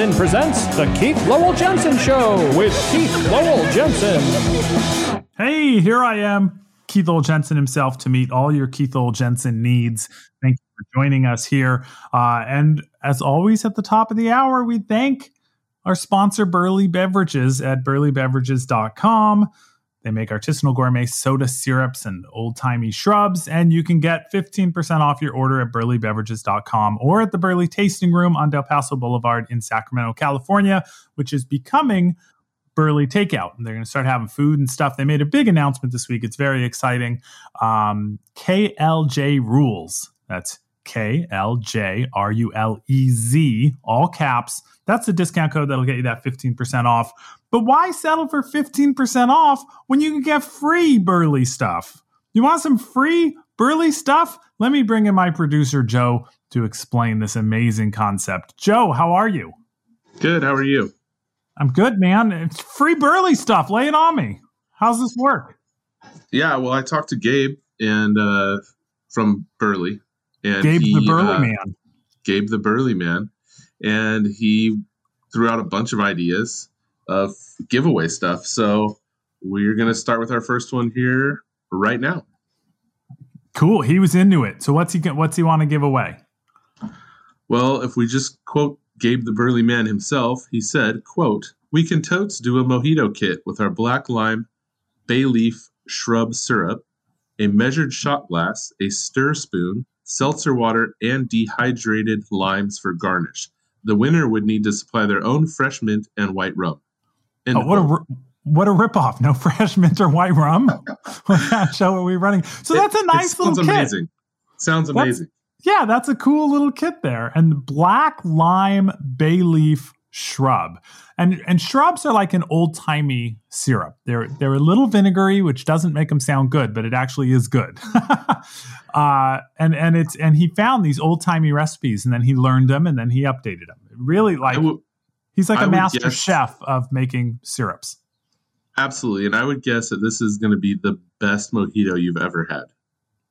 Jensen presents The Keith Lowell Jensen Show with Keith Lowell Jensen. Hey, here I am, Keith Lowell Jensen himself, to meet all your Keith Lowell Jensen needs. Thank you for joining us here. Uh, and as always, at the top of the hour, we thank our sponsor, Burly Beverages, at burlybeverages.com. They make artisanal gourmet soda syrups and old timey shrubs, and you can get 15% off your order at burlybeverages.com or at the Burly Tasting Room on Del Paso Boulevard in Sacramento, California, which is becoming Burly Takeout. And they're going to start having food and stuff. They made a big announcement this week. It's very exciting. Um, KLJ Rules. That's K L J R U L E Z, all caps. That's the discount code that'll get you that 15% off. But why settle for 15% off when you can get free burly stuff? You want some free burly stuff? Let me bring in my producer, Joe, to explain this amazing concept. Joe, how are you? Good. How are you? I'm good, man. It's free burly stuff. Lay it on me. How's this work? Yeah, well, I talked to Gabe and uh, from Burly, and Gabe he, the Burly uh, man. Gabe the Burley man, and he threw out a bunch of ideas of giveaway stuff. So we're gonna start with our first one here right now. Cool. He was into it. So what's he what's he want to give away? Well, if we just quote Gabe the burly man himself, he said, "quote We can totes do a mojito kit with our black lime, bay leaf shrub syrup, a measured shot glass, a stir spoon, seltzer water, and dehydrated limes for garnish. The winner would need to supply their own fresh mint and white rum." Oh, what a what a ripoff! No fresh mint or white rum. what show are we running? So that's a nice it sounds little kit. amazing. Sounds amazing. Yeah, that's a cool little kit there. And black lime bay leaf shrub. And and shrubs are like an old timey syrup. They're they're a little vinegary, which doesn't make them sound good, but it actually is good. uh, and and it's and he found these old timey recipes, and then he learned them, and then he updated them. Really, like I would, he's like I a master guess- chef of making syrups. absolutely, and I would guess that this is going to be the best mojito you've ever had.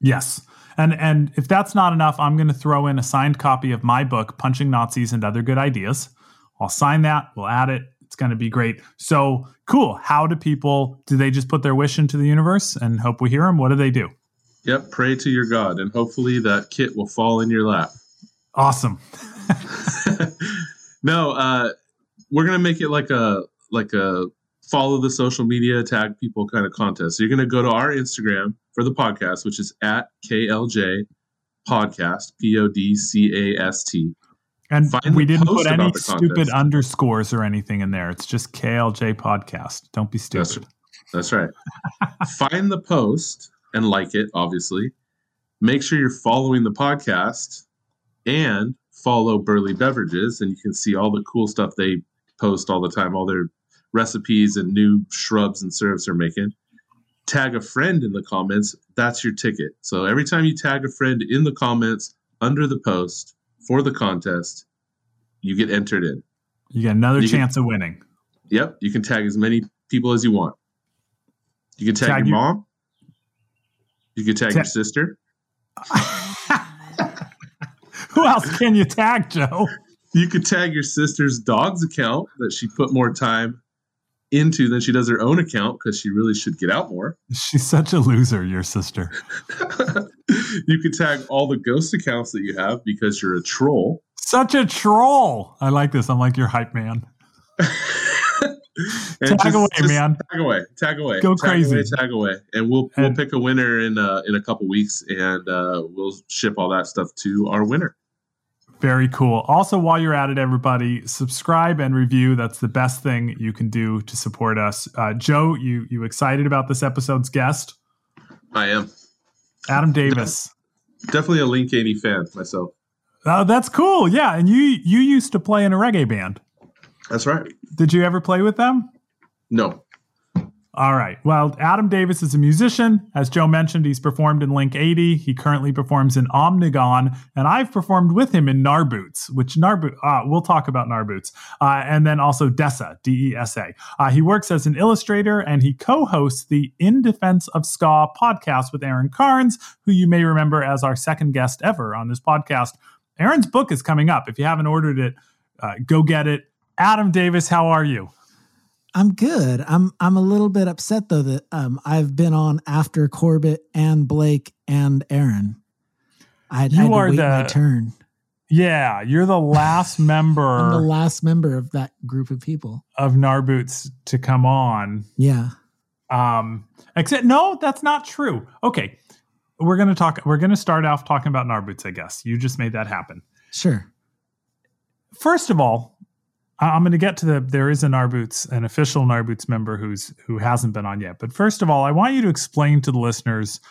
Yes. And and if that's not enough, I'm going to throw in a signed copy of my book, Punching Nazis and Other Good Ideas. I'll sign that. We'll add it. It's going to be great. So cool. How do people? Do they just put their wish into the universe and hope we hear them? What do they do? Yep, pray to your God, and hopefully that kit will fall in your lap. Awesome. no, uh, we're gonna make it like a like a follow the social media, tag people kind of contest. So you're gonna go to our Instagram for the podcast, which is at KLJ Podcast, P O D C A S T. And Find we didn't put any stupid underscores or anything in there. It's just KLJ podcast. Don't be That's, stupid. that's right. Find the post and like it, obviously. Make sure you're following the podcast and follow Burly Beverages, and you can see all the cool stuff they post all the time, all their recipes and new shrubs and syrups they're making. Tag a friend in the comments. That's your ticket. So every time you tag a friend in the comments under the post for the contest, you get entered in. You get another You can- chance of winning. Yep, you can tag as many people as you want. You can tag, Tag your your- mom. You can tag Ta- your sister. Who else can you tag, Joe? You could tag your sister's dog's account that she put more time into than she does her own account because she really should get out more. She's such a loser, your sister. you could tag all the ghost accounts that you have because you're a troll. Such a troll. I like this. I'm like your hype man. And Tag away, man. Tag away. Tag away. Go tag crazy. Away, tag away. And we'll we'll pick a winner in uh, in a couple weeks and uh, we'll ship all that stuff to our winner. Very cool. Also, while you're at it, everybody, subscribe and review. That's the best thing you can do to support us. Uh, Joe, you you excited about this episode's guest, I am Adam Davis? definitely a Link 80 fan myself. Oh, that's cool. Yeah, and you you used to play in a reggae band. That's right. Did you ever play with them? No. All right. Well, Adam Davis is a musician. As Joe mentioned, he's performed in Link 80. He currently performs in Omnigone, and I've performed with him in Narboots, which Narboot, uh, we'll talk about Narboots. Uh, and then also Dessa, D E S A. Uh, he works as an illustrator and he co hosts the In Defense of Ska podcast with Aaron Carnes, who you may remember as our second guest ever on this podcast. Aaron's book is coming up. If you haven't ordered it, uh, go get it. Adam Davis, how are you? I'm good. I'm I'm a little bit upset though that um, I've been on after Corbett and Blake and Aaron. I had, You I had to are wait the- my turn. Yeah, you're the last member I'm the last member of that group of people. of Narboots to come on. Yeah. Um, except no, that's not true. Okay, we're gonna talk. We're gonna start off talking about Narboots. I guess you just made that happen. Sure. First of all, I'm going to get to the. There is a Narboots, an official Narboots member who's who hasn't been on yet. But first of all, I want you to explain to the listeners.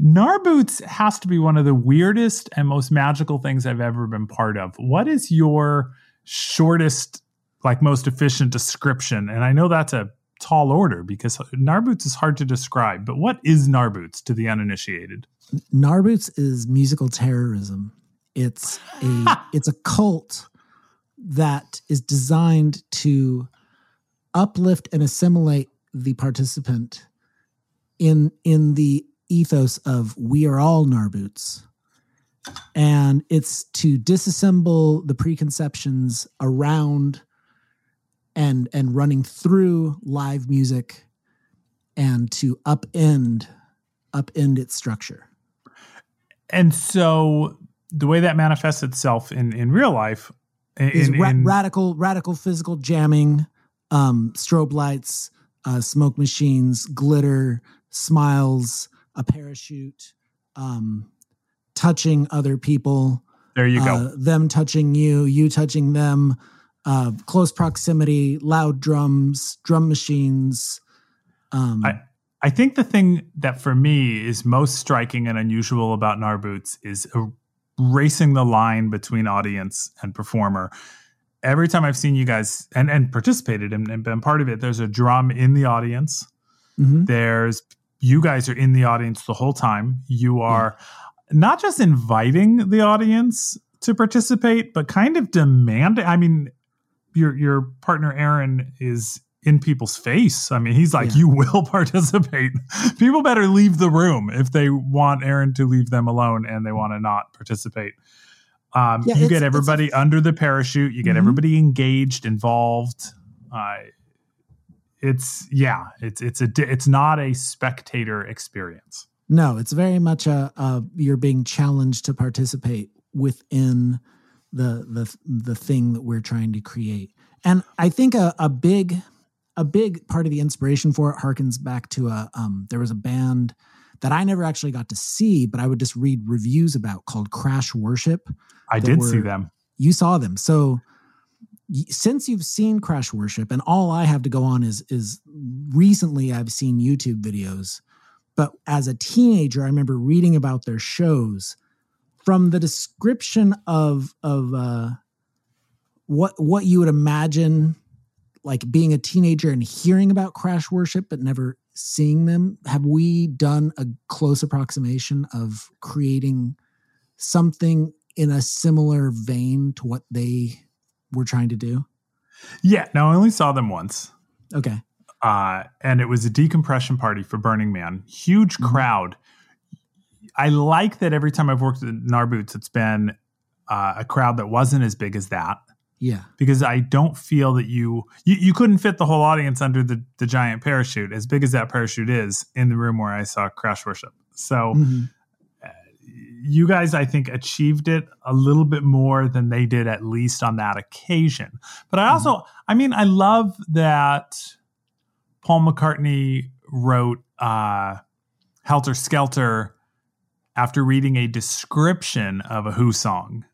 Narboots has to be one of the weirdest and most magical things I've ever been part of. What is your shortest, like most efficient description? And I know that's a tall order because Narboots is hard to describe. But what is Narboots to the uninitiated? Narboots is musical terrorism. It's a it's a cult that is designed to uplift and assimilate the participant in in the ethos of we are all Narboots. And it's to disassemble the preconceptions around and and running through live music and to upend upend its structure. And so the way that manifests itself in in real life is ra- radical radical physical jamming um strobe lights uh smoke machines glitter smiles a parachute um touching other people there you go. uh, them touching you you touching them uh close proximity loud drums drum machines um I- I think the thing that for me is most striking and unusual about Narboots is uh, racing the line between audience and performer. Every time I've seen you guys and, and participated and, and been part of it, there's a drum in the audience. mhm. There's you guys are in the audience the whole time. You are not just inviting the audience to participate, but kind of demanding. I mean, your your partner Aaron is in people's face. I mean, he's like, Yeah. "You will participate." People better leave the room if they want Aaron to leave them alone and they want to not participate. Um, Yeah, you get everybody under the parachute. You get Mhm. everybody engaged, involved. Uh, it's yeah, it's it's a it's not a spectator experience. No, it's very much a, a you're being challenged to participate within the the the thing that we're trying to create. And I think a, a big a big part of the inspiration for it harkens back to a um there was a band that I never actually got to see, but I would just read reviews about called Crash Worship. I did see them. You saw them. So since you've seen Crash Worship, and all I have to go on is is recently I've seen YouTube videos, but as a teenager, I remember reading about their shows. From the description of of uh, what what you would imagine, like being a teenager and hearing about Crash Worship, but never seeing them, have we done a close approximation of creating something in a similar vein to what they were trying to do? Yeah, no, I only saw them once. Okay. uh, and it was a decompression party for Burning Man. Huge Mhm. crowd. I like that every time I've worked at Narboots, it's been uh, a crowd that wasn't as big as that Yeah. because I don't feel that you you, you couldn't fit the whole audience under the, the giant parachute, as big as that parachute is, in the room where I saw Crash Worship. So Mhm. you guys, I think, achieved it a little bit more than they did, at least on that occasion. But I also, I mean, I love that Paul McCartney wrote uh, Helter Skelter after reading a description of a Who song.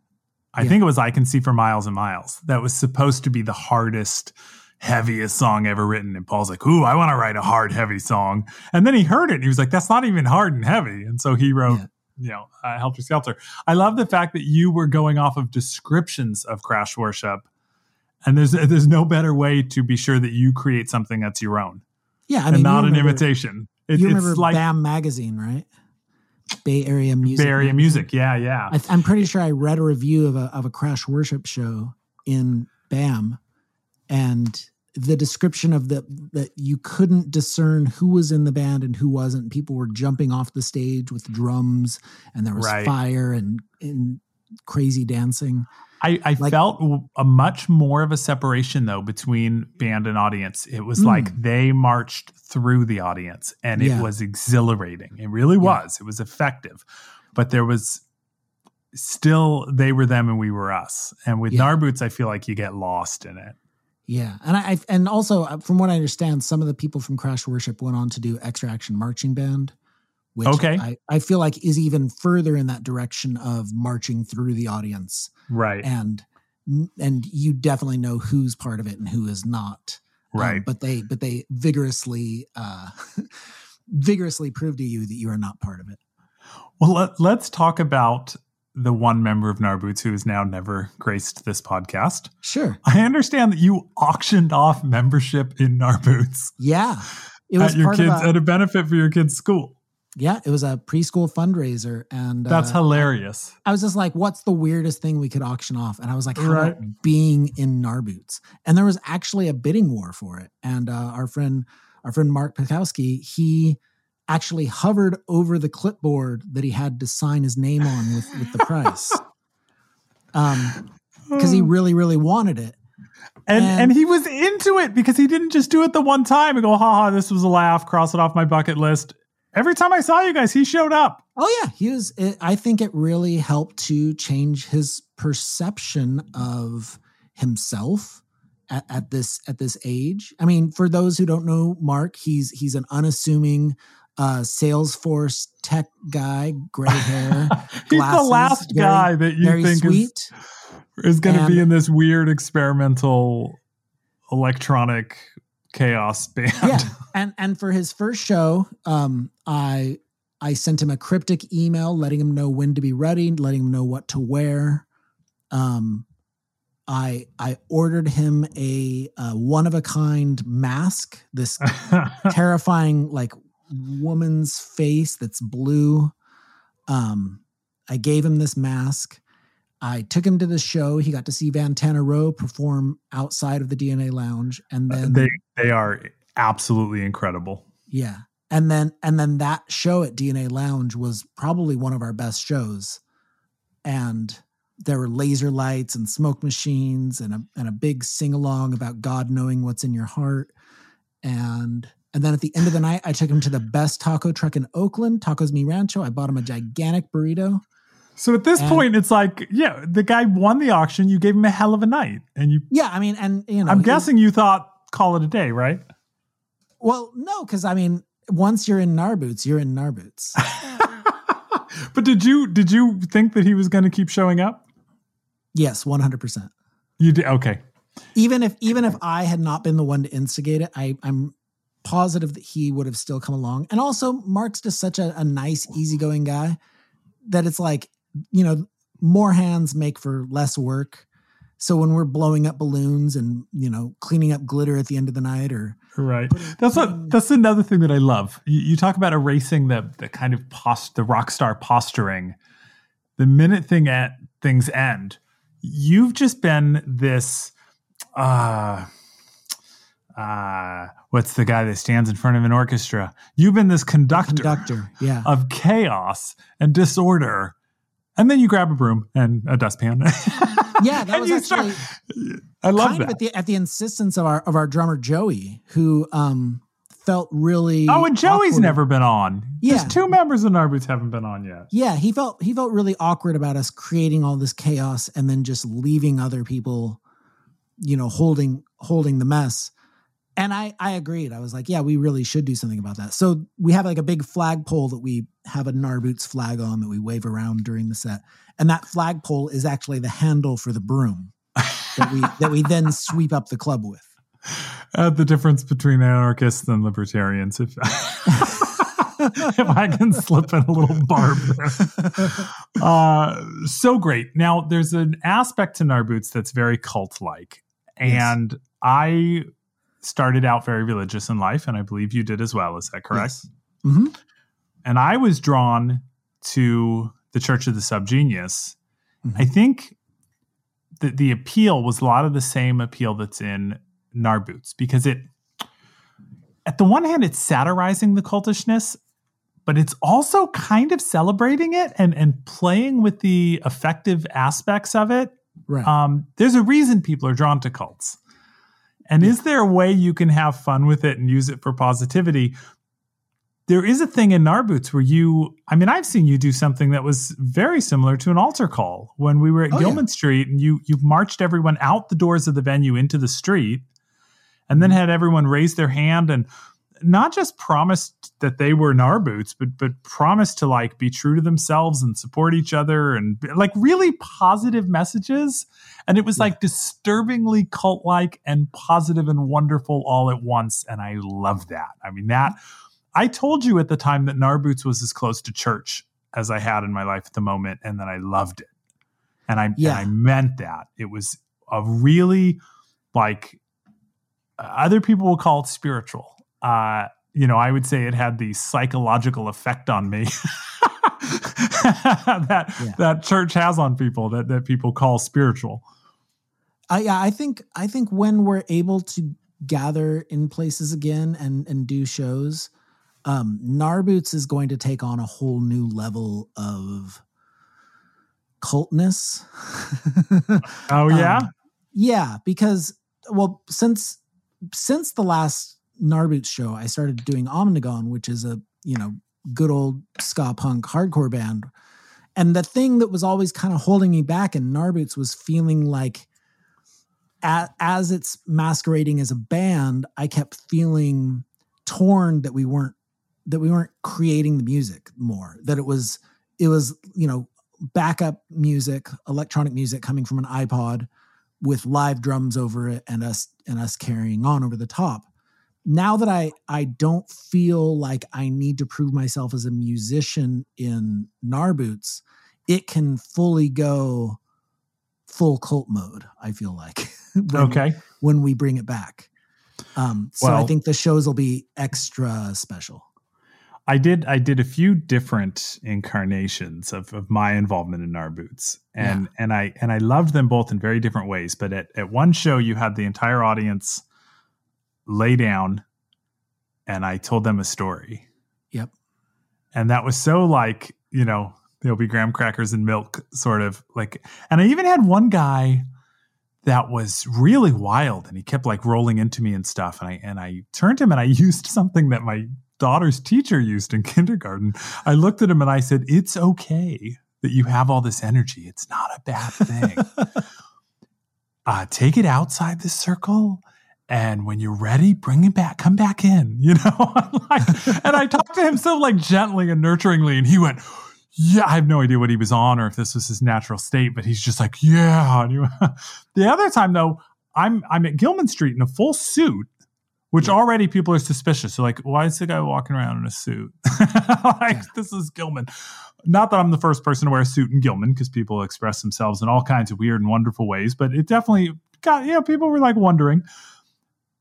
I Yeah. think it was I Can See for Miles and Miles. That was supposed to be the hardest, heaviest song ever written. And Paul's like, Ooh, I want to write a hard, heavy song. And then he heard it and he was like, That's not even hard and heavy. And so he wrote, Yeah. you know, uh, Helter Skelter. I love the fact that you were going off of descriptions of Crash Worship. And there's there's no better way to be sure that you create something that's your own Yeah. I and mean, not you an remember, imitation. It, you it's remember like BAM magazine, right? Bay Area Music. Bay Area music. Yeah, yeah. I, I'm pretty sure I read a review of a of a Crash Worship show in BAM, and the description of the that you couldn't discern who was in the band and who wasn't. People were jumping off the stage with drums, and there was Right. fire and and crazy dancing. I, I Like- felt a much more of a separation though between band and audience. It was Mm. like they marched through the audience and Yeah. it was exhilarating. It really was. It was effective. But there was still they were them and we were us. And with Yeah. Narboots, I feel like you get lost in it. Yeah, and I I- and also uh, from what I understand, some of the people from Crash Worship went on to do Extra Action Marching Band, which Okay. I, I feel like is even further in that direction of marching through the audience, Right. and and you definitely know who's part of it and who is not. Um, right. but they but they vigorously uh, vigorously prove to you that you are not part of it. Well, let, let's talk about the one member of Narboots who has now never graced this podcast. Sure. I understand that you auctioned off membership in Narboots Yeah. It was at your kids a, at a benefit for your kids' school. Yeah, it was a preschool fundraiser and That's uh, hilarious. I was just like, what's the weirdest thing we could auction off? And I was like, how Right. about being in Narboots? And there was actually a bidding war for it. And uh, our friend, our friend Mark Pikowski, he actually hovered over the clipboard that he had to sign his name on with, with the price. Um, because he really, really wanted it. and and- and he was into it because he didn't just do it the one time and go, haha, this was a laugh, cross it off my bucket list. Every time I saw you guys, he showed up. Oh yeah, he was. It, I think it really helped to change his perception of himself at, at this at this age. I mean, for those who don't know Mark, he's he's an unassuming uh, Salesforce tech guy, gray hair, He's the last very- guy that you think sweet. is, is going to be in this weird experimental electronic chaos band. yeah and and for his first show um i i sent him a cryptic email letting him know when to be ready letting him know what to wear. Um i i ordered him a, uh one of a kind mask this terrifying like woman's face that's blue. Um i gave him this mask i took him to the show he got to see van Row perform outside of the dna lounge and uh, then they they are absolutely incredible. yeah. And then and then that show at DNA Lounge was probably one of our best shows. And there were laser lights and smoke machines and a and a big sing along about God knowing what's in your heart. And and then at the end of the night, I took him to the best taco truck in Oakland, Tacos Mi Rancho. I bought him a gigantic burrito. So at this And- point, it's like, yeah, the guy won the auction. You gave him a hell of a night, and you. Yeah, I mean, and you know, I'm guessing you thought call it a day, right? Well, no, because I mean, once you're in Narboots, you're in Narboots. but did you did you think that he was going to keep showing up? yes, one hundred percent. You did. Okay. even if even if I had not been the one to instigate it, I, I'm positive that he would have still come along. And also, Mark's just such a, a nice, easygoing guy that it's like you know more hands make for less work. So when we're blowing up balloons and you know cleaning up glitter at the end of the night, or Right. That's what. That's another thing that I love. You, you talk about erasing the the kind of post the rock star posturing. The minute thing at things end, you've just been this. Uh, uh, what's the guy that stands in front of an orchestra? You've been this conductor, conductor, yeah, of chaos and disorder, and then you grab a broom and a dustpan. yeah, that And was actually. start- I love kind that. of at the at the insistence of our of our drummer Joey, who um felt really oh, and Joey's awkward. never been on. Yeah. There's two members of Narboots haven't been on yet. Yeah, he felt he felt really awkward about us creating all this chaos and then just leaving other people, you know, holding holding the mess. And I I agreed. I was like, yeah, we really should do something about that. So we have like a big flagpole that we have a Narboots flag on that we wave around during the set. And that flagpole is actually the handle for the broom that we that we then sweep up the club with. Uh, the difference between anarchists and libertarians, if if I can slip in a little barb there. Uh, so great. Now, there's an aspect to Narboots that's very cult-like, and I started out very religious in life, and I believe you did as well. Is that correct? Yes. hmm And I was drawn to the Church of the Subgenius. Mhm. I think that the appeal was a lot of the same appeal that's in Narboots because it, at the one hand, it's satirizing the cultishness, but it's also kind of celebrating it and and playing with the effective aspects of it Right. Um, there's a reason people are drawn to cults. And is there a way you can have fun with it and use it for positivity? There is a thing in Narboots where you, I mean, I've seen you do something that was very similar to an altar call when we were at Oh, Gilman Street and you you marched everyone out the doors of the venue into the street and then mm-hmm. had everyone raise their hand and not just promised that they were Narboots, but but promised to like be true to themselves and support each other and like really positive messages. And it was Yeah. like disturbingly cult like and positive and wonderful all at once. And I love that. I mean, that mm-hmm. I told you at the time that Narboots was as close to church as I had in my life at the moment, and that I loved it. And I, Yeah. and I meant that. It was a really like other people will call it spiritual. Uh, you know, I would say it had the psychological effect on me that Yeah. that church has on people that that people call spiritual. I yeah, I think I think when we're able to gather in places again and and do shows, um, Narboots is going to take on a whole new level of cultness. Oh yeah, Um, yeah, because well, since since the last Narboots show, I started doing Omnigone, which is a you know good old ska punk hardcore band. And the thing that was always kind of holding me back in Narboots was feeling like, as it's masquerading as a band, I kept feeling torn that we weren't that we weren't creating the music more. That it was it was you know backup music, electronic music coming from an iPod with live drums over it and us and us carrying on over the top. Now that I I don't feel like I need to prove myself as a musician in Narboots, it can fully go full cult mode, I feel like. when, okay. When we bring it back. Um so I think the shows will be extra special. I did I did a few different incarnations of, of my involvement in Narboots. And and I and I loved them both in very different ways. But at, at one show you had the entire audience lay down and I told them a story. Yep. And that was so like, you know, there'll be graham crackers and milk sort of like and I even had one guy that was really wild and he kept like rolling into me and stuff and I and I turned him and I used something that my daughter's teacher used in kindergarten. I looked at him and I said, "It's okay that you have all this energy. It's not a bad thing. uh, take it outside the circle." And when you're ready, bring it back. Come back in, you know. like, and I talked to him so like gently and nurturingly, and he went, "Yeah." I have no idea what he was on or if this was his natural state, but he's just like, "Yeah." The other time though, I'm I'm at Gilman Street in a full suit, which already people are suspicious. They're like, why is the guy walking around in a suit? like, Yeah. this is Gilman. Not that I'm the first person to wear a suit in Gilman, because people express themselves in all kinds of weird and wonderful ways, but it definitely got, you know, people were like wondering.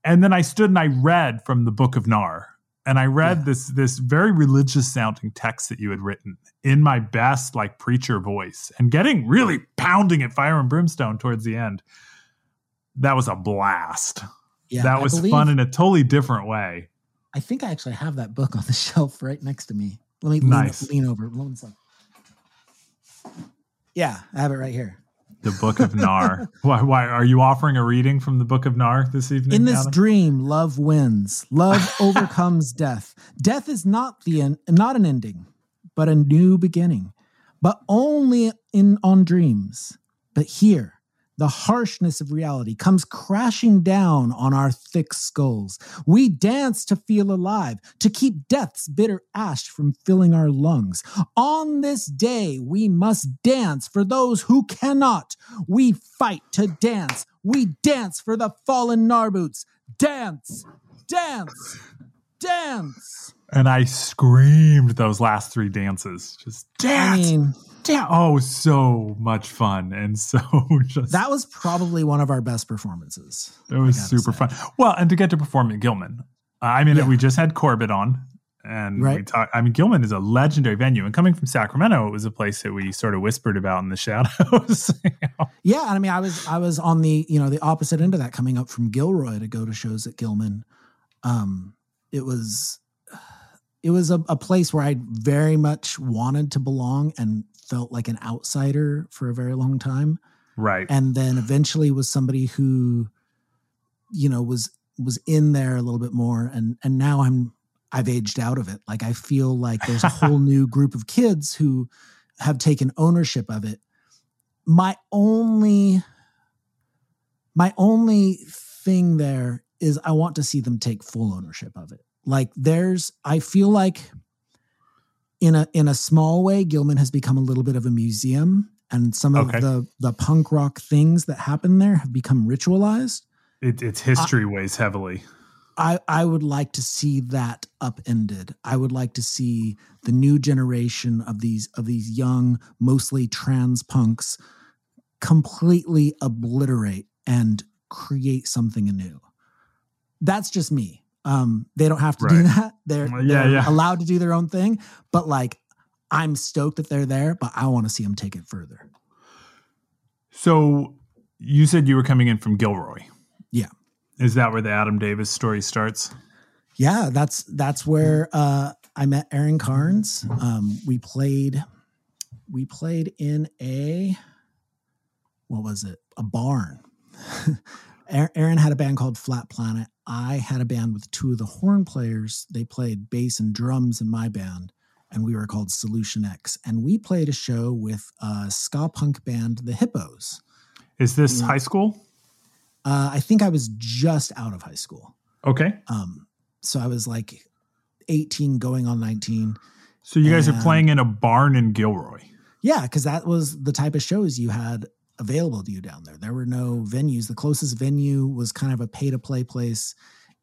And then I stood and I read from the book of Nar. And I read Yeah. this this very religious sounding text that you had written in my best like preacher voice and getting really pounding at fire and brimstone towards the end. That was a blast Yeah. that was believe- fun in a totally different way. I think I actually have that book on the shelf right next to me. Let me Nice. lean, lean over. Sec. Yeah, I have it right here. The Book of Nar. why, why are you offering a reading from the Book of Nar this evening? In this Adam? dream, love wins. Love overcomes death. Death is not the end, not an ending, but a new beginning. But only in on dreams. But here, the harshness of reality comes crashing down on our thick skulls. We dance to feel alive, to keep death's bitter ash from filling our lungs. On this day, we must dance for those who cannot. We fight to dance. We dance for the fallen Narboots. Dance, dance, dance. and I screamed those last three dances. Just I dance, mean, dance. Oh, so much fun and so just that was probably one of our best performances. it was super say. fun. Well, and to get to perform at Gilman, uh, I mean, Yeah. we just had Corbett on. And we talk, I mean, Gilman is a legendary venue, and coming from Sacramento, it was a place that we sort of whispered about in the shadows. you know? Yeah, and I mean, I was I was on the you know the opposite end of that, coming up from Gilroy to go to shows at Gilman. Um, it was it was a, a place where I very much wanted to belong and felt like an outsider for a very long time. Right. and then eventually was somebody who you know was was in there a little bit more and and now i'm i've aged out of it like i feel like there's a whole new group of kids who have taken ownership of it my only my only thing there is i want to see them take full ownership of it like there's i feel like in a in a small way gilman has become a little bit of a museum and some of Okay. the the punk rock things that happen there have become ritualized It, its history weighs heavily. I, I would like to see that upended. I would like to see the new generation of these of these young, mostly trans punks completely obliterate and create something anew. That's just me. Um, they don't have to do that. They're, yeah, they're yeah. allowed to do their own thing. But like, I'm stoked that they're there, but I want to see them take it further. So you said you were coming in from Gilroy. Yeah. Is that where the Adam Davis story starts? Yeah, that's that's where uh, I met Aaron Carnes. Um, we played we played in a what was it? A barn. Aaron Aaron had a band called Flat Planet. I had a band with two of the horn players. They played bass and drums in my band, and we were called Solution X. And we played a show with a ska punk band, the Hippos. Is this Mm. high school? Uh, I think I was just out of high school. Okay. Um, so I was like 18 going on 19. So you guys are playing in a barn in Gilroy. Yeah, because that was the type of shows you had available to you down there. There were no venues. The closest venue was kind of a pay to play place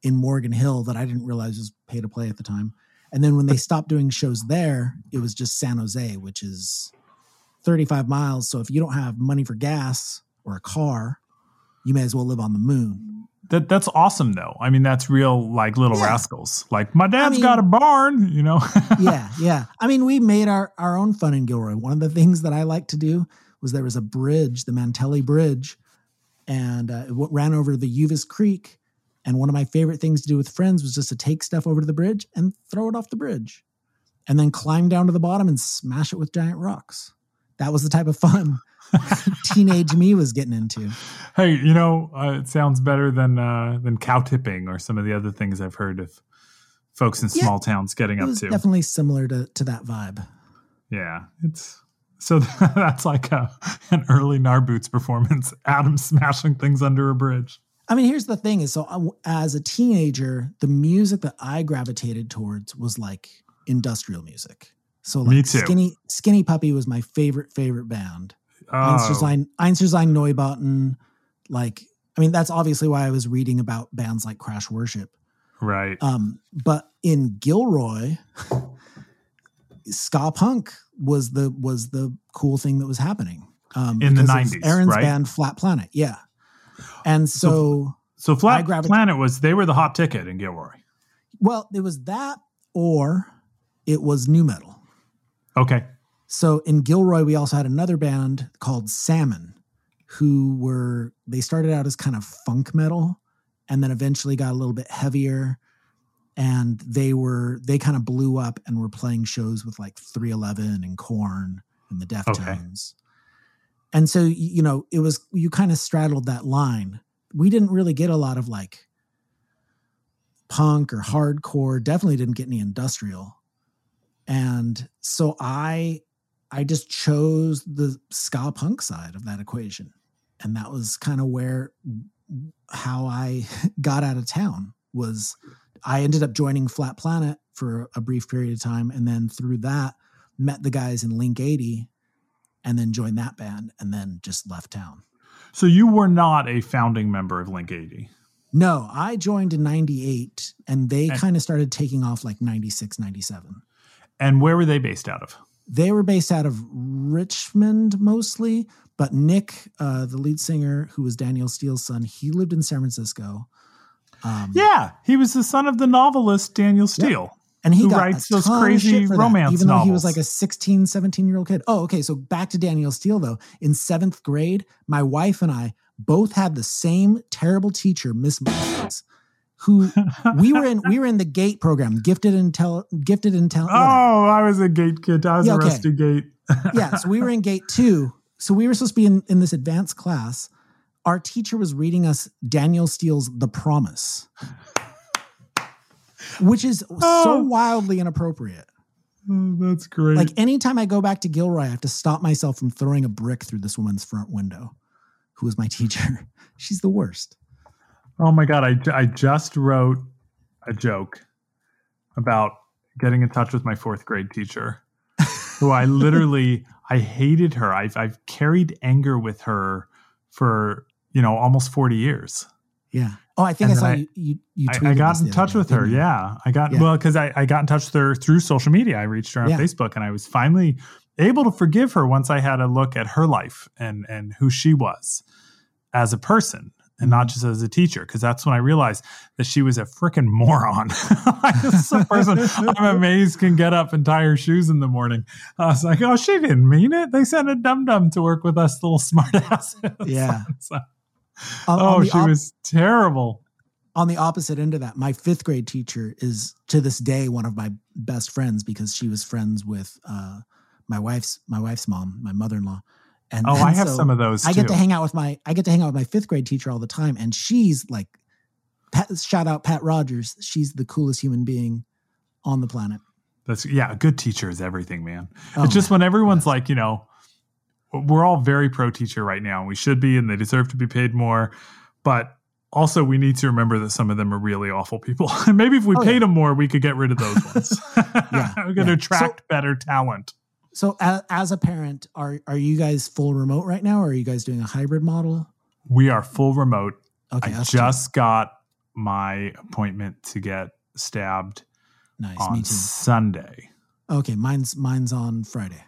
in Morgan Hill that I didn't realize was pay to play at the time. And then when they stopped doing shows there, it was just San Jose, which is 35 miles. So if you don't have money for gas or a car, you may as well live on the moon. That that's awesome though. I mean, that's real like little Yeah. rascals. Like my dad's mean- got a barn, you know. yeah, yeah. I mean, we made our our own fun in Gilroy. One of the things that I like to do was there was a bridge, the Mantelli Bridge, and uh, it ran over the Uvas Creek. And one of my favorite things to do with friends was just to take stuff over to the bridge and throw it off the bridge, and then climb down to the bottom and smash it with giant rocks. That was the type of fun teenage me was getting into. hey, you know, uh, it sounds better than uh, than cow tipping or some of the other things I've heard of folks in Yeah. small towns getting up to. definitely similar to to that vibe. Yeah, it's so that's like a an early Narboots performance. Adam smashing things under a bridge. I mean, here's the thing: is so as a teenager, the music that I gravitated towards was like industrial music. So like Me too. Skinny Skinny Puppy was my favorite favorite band. Einstürzende Einstürzende Neubauten. Like, I mean, that's obviously why I was reading about bands like Crash Worship. right. Um, but in Gilroy, ska punk was the was the cool thing that was happening. Um, In the 90s, Aaron's right? band Flat Planet, yeah. And so So I Flat Planet was they were the hot ticket in Gilroy. Well, it was that or it was nu metal. Okay. So in Gilroy, we also had another band called Salmon, who were they started out as kind of funk metal and then eventually got a little bit heavier. And they were they kind of blew up and were playing shows with like 311 and Korn and the Deftones. And so you know, it was you kind of straddled that line. We didn't really get a lot of like punk or hardcore, definitely didn't get any industrial. And so I I just chose the ska punk side of that equation. And that was kind of where how I got out of town was I ended up joining Flat Planet for a brief period of time and then through that met the guys in Link 80 and then joined that band and then just left town. So you were not a founding member of Link 80. No, I joined in 98 and they kind of started taking off like 96 97. And where were they based out of? They were based out of Richmond mostly, but Nick, uh, the lead singer, who was Danielle Steel's son, he lived in San Francisco. Um, Yeah, he was the son of the novelist Danielle Steel. and he writes those crazy for that, romance even though he was like a 16, 17 year old kid. Oh, okay. So back to Danielle Steel though. In seventh grade, my wife and I both had the same terrible teacher, Miss Mullins, who we were in. We were in the GATE program, gifted and tell, gifted and tell. Oh, I was a gate kid. I was Yeah, a okay. rusty gate. yeah, so we were in gate two, so we were supposed to be in, in this advanced class. Our teacher was reading us Danielle Steel's The Promise, which is so Oh. wildly inappropriate. Oh, that's great. Like anytime I go back to Gilroy, I have to stop myself from throwing a brick through this woman's front window, who was my teacher. She's the worst. oh my god, I I just wrote a joke about getting in touch with my fourth grade teacher, who I literally I hated her. I've I've carried anger with her for you know almost forty years. Yeah. Oh, I think And I saw I- you. You, you I, tweeted I got in touch day, with her. you? Yeah, I got Yeah. well because I, I got in touch with her through social media. I reached her on Yeah. Facebook, and I was finally able to forgive her once I had a look at her life and and who she was as a person and not mm-hmm. just as a teacher. Because that's when I realized that she was a freaking moron. like this a person I'm amazed can get up and tie her shoes in the morning. I was like, oh, she didn't mean it. They sent a dum dum to work with us little smart asses. Yeah. So- On, oh, on she op- was terrible. on the opposite end of that, my fifth grade teacher is to this day one of my best friends because she was friends with uh, my wife's my wife's mom, my mother in law. And Oh, I have so some of those. I get to hang out with my I get to hang out with my fifth grade teacher all the time, and she's like, Pat, shout out Pat Rogers. She's the coolest human being on the planet. That's yeah, a good teacher is everything, man. Oh, it's just man. when everyone's like, you know, we're all very pro teacher right now, and we should be, and they deserve to be paid more. But also, we need to remember that some of them are really awful people. And maybe if we Oh, paid yeah. them more, we could get rid of those ones. Yeah, we're going to yeah. attract better talent. So, as, a parent, are are you guys full remote right now, or are you guys doing a hybrid model? We are full remote. Okay, I just got my appointment to get stabbed nice. on Me too. Sunday. Okay, mine's mine's on Friday.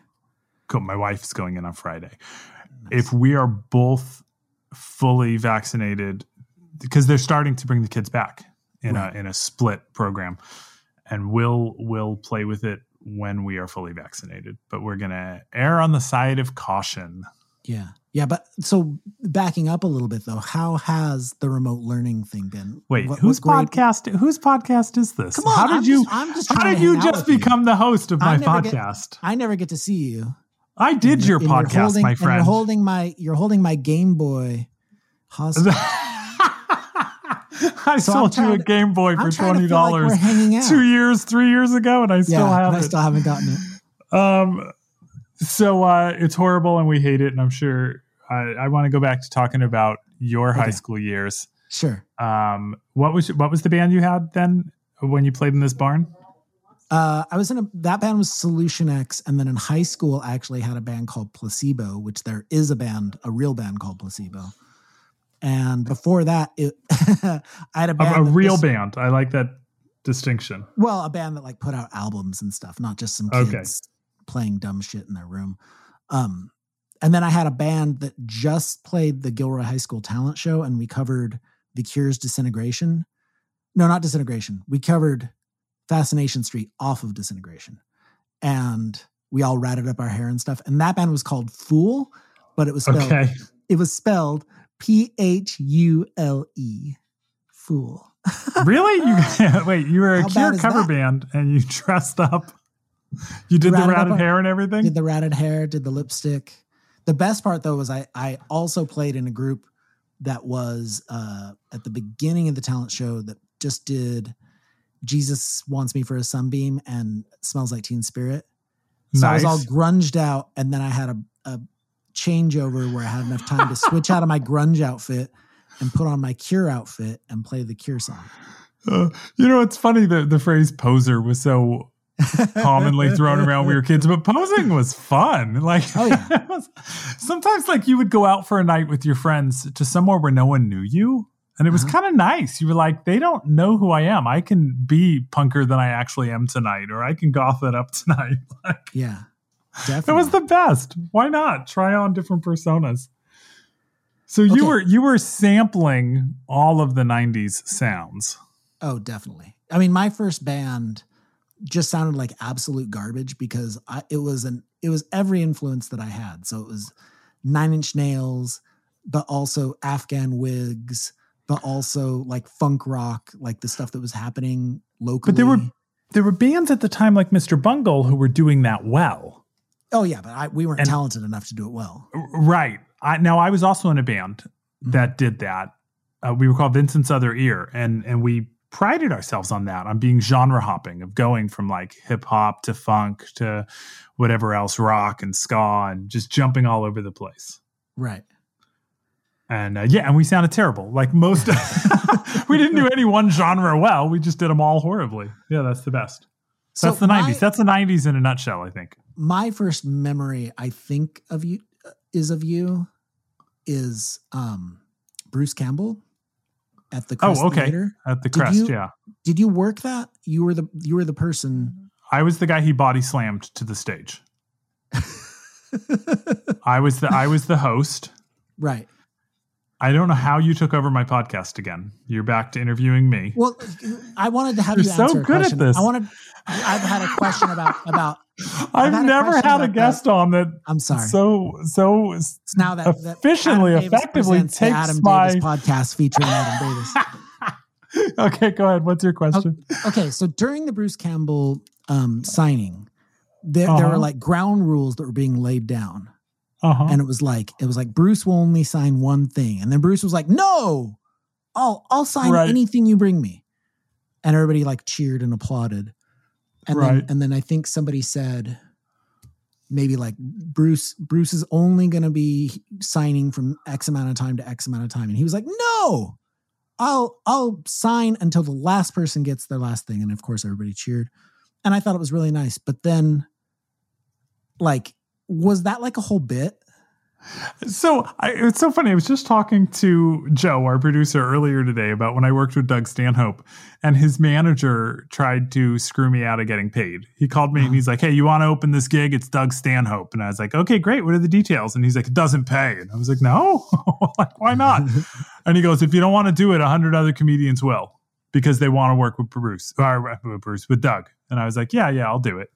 My wife's going in on Friday. If we are both fully vaccinated, because they're starting to bring the kids back in Right. a in a split program, and we'll we'll play with it when we are fully vaccinated. But we're gonna err on the side of caution. Yeah. Yeah, but so backing up a little bit though, how has the remote learning thing been? Wait, What- whose what grade- podcast? Whose podcast is this? Come on, how did I'm you? just- I'm just how did you just with you. become the host of my I never get- podcast? I never get to see you. I did And your and podcast, holding- my friend. You're holding my you're holding my Game Boy hostage. I So sold you a Game Boy for I'm trying to twenty like dollars out. two years, three years ago, and I still yeah, have I it. still haven't gotten it. um, so uh, it's horrible, and we hate it. And I'm sure I, I want to go back to talking about your high school years. Sure. Um, what was what was the band you had then when you played in this barn? Uh, I was in a that band was Solution X, and then in high school I actually had a band called Placebo, which there is a band, a real band called Placebo. And before that, it, I had a A, band, a that real just- band. I like that distinction. Well, a band that like put out albums and stuff, not just some Okay. kids playing dumb shit in their room. Um, and then I had a band that just played the Gilroy High School talent show, and we covered The Cure's Disintegration. No, not Disintegration. We covered Fascination Street off of Disintegration, and we all ratted up our hair and stuff. And that band was called Fool, but it was spelled Okay. it was spelled P H U L E. Fool. really? You wait? You were a How Cure cover that? band, and you dressed up. You did the Ratted up ratted hair and everything. did the ratted hair, did the lipstick. The best part though was I I also played in a group that was uh at the beginning of the talent show that just did Jesus wants me for a sunbeam and smells like teen spirit. So I was all grunged out and then I had a, a changeover where I had enough time to switch out of my grunge outfit and put on my cure outfit and play the cure song. Uh, you know, it's funny that the phrase poser was so commonly thrown around when we were kids, but posing was fun. Like, Oh, yeah. sometimes like you would go out for a night with your friends to somewhere where no one knew you. And it was Uh-huh. kind of nice. You were like, they don't know who I am. I can be punker than I actually am tonight, or I can goth it up tonight. Like, Yeah. it was the best. Why not try on different personas? So you Okay. were you were sampling all of the '90s sounds. Oh, definitely. I mean, my first band just sounded like absolute garbage because I, it was an it was every influence that I had. So it was Nine Inch Nails, but also Afghan Whigs, but also like funk rock, like the stuff that was happening locally. But there were there were bands at the time like Mr. Bungle who were doing that well. Oh yeah, but I, we weren't And- talented enough to do it well. Right. I, now I was also in a band that did that. Uh, we were called Vincent's Other Ear, and and we prided ourselves on that, on being genre hopping, of going from like hip hop to funk to whatever else, rock and ska, and just jumping all over the place. Right. And uh, yeah, and we sounded terrible. Like most, we didn't do any one genre well. We just did them all horribly. Yeah, that's the best. So that's the my- '90s. That's the '90s in a nutshell. I think. my first memory I think of you uh, is of you is um Bruce Campbell at the Crest oh, okay. Theater. At the Did crest, you- yeah. Did you work that? You were the you were the person. I was the guy he body slammed to the stage. I was the I was the host. right. I don't know how you took over my podcast again. You're back to interviewing me. Well, I wanted to have You're you so answer a good at question. this. I wanted. I've had a question about about. I've, had a never had a about guest on that I'm sorry. so so it's now that, that efficiently, Adam effectively takes Adam my- Davis podcast featuring Adam Davis. Okay, go ahead. What's your question? Okay, so during the Bruce Campbell um, signing, there there Uh-huh. were like ground rules that were being laid down. Uh-huh. and it was like it was like Bruce will only sign one thing, and then Bruce was like, "No, I'll I'll sign Right. anything you bring me," and everybody like cheered and applauded, and Right. then and then I think somebody said maybe like Bruce Bruce is only going to be signing from X amount of time to X amount of time, and he was like, "No, I'll I'll sign until the last person gets their last thing," and of course everybody cheered, and I thought it was really nice, but then like was that like a whole bit? So I, it's so funny. I was just talking to Joe, our producer, earlier today about when I worked with Doug Stanhope, and his manager tried to screw me out of getting paid. He called me and uh-huh. he's like, "Hey, you want to open this gig? It's Doug Stanhope." And I was like, "Okay, great. What are the details?" And he's like, "It doesn't pay." And I was like, "No, like why not?" and he goes, "If you don't want to do it, a hundred other comedians will because they want to work with Bruce or uh, with Bruce with Doug." And I was like, "Yeah, yeah, I'll do it."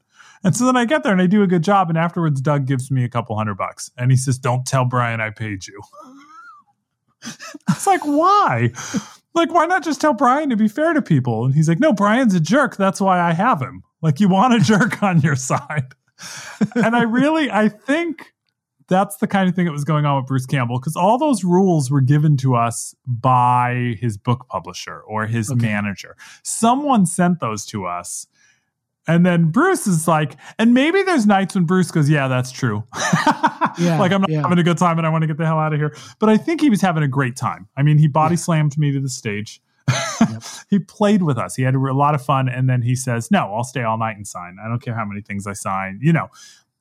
And so then I get there and I do a good job. And afterwards, Doug gives me a couple hundred bucks. And he says, Don't tell Brian I paid you. It's like, why? Like, why not just tell Brian to be fair to people? And he's like, No, Brian's a jerk. That's why I have him. Like, you want a jerk on your side. and I really, I think that's the kind of thing that was going on with Bruce Campbell because all those rules were given to us by his book publisher or his Okay. manager. Someone sent those to us. And then Bruce is like, and maybe there's nights when Bruce goes, Yeah, that's true. Yeah, like I'm not yeah. having a good time and I want to get the hell out of here. But I think he was having a great time. I mean, he body Yeah. slammed me to the stage. he played with us. He had a lot of fun. And then he says, No, I'll stay all night and sign. I don't care how many things I sign, you know.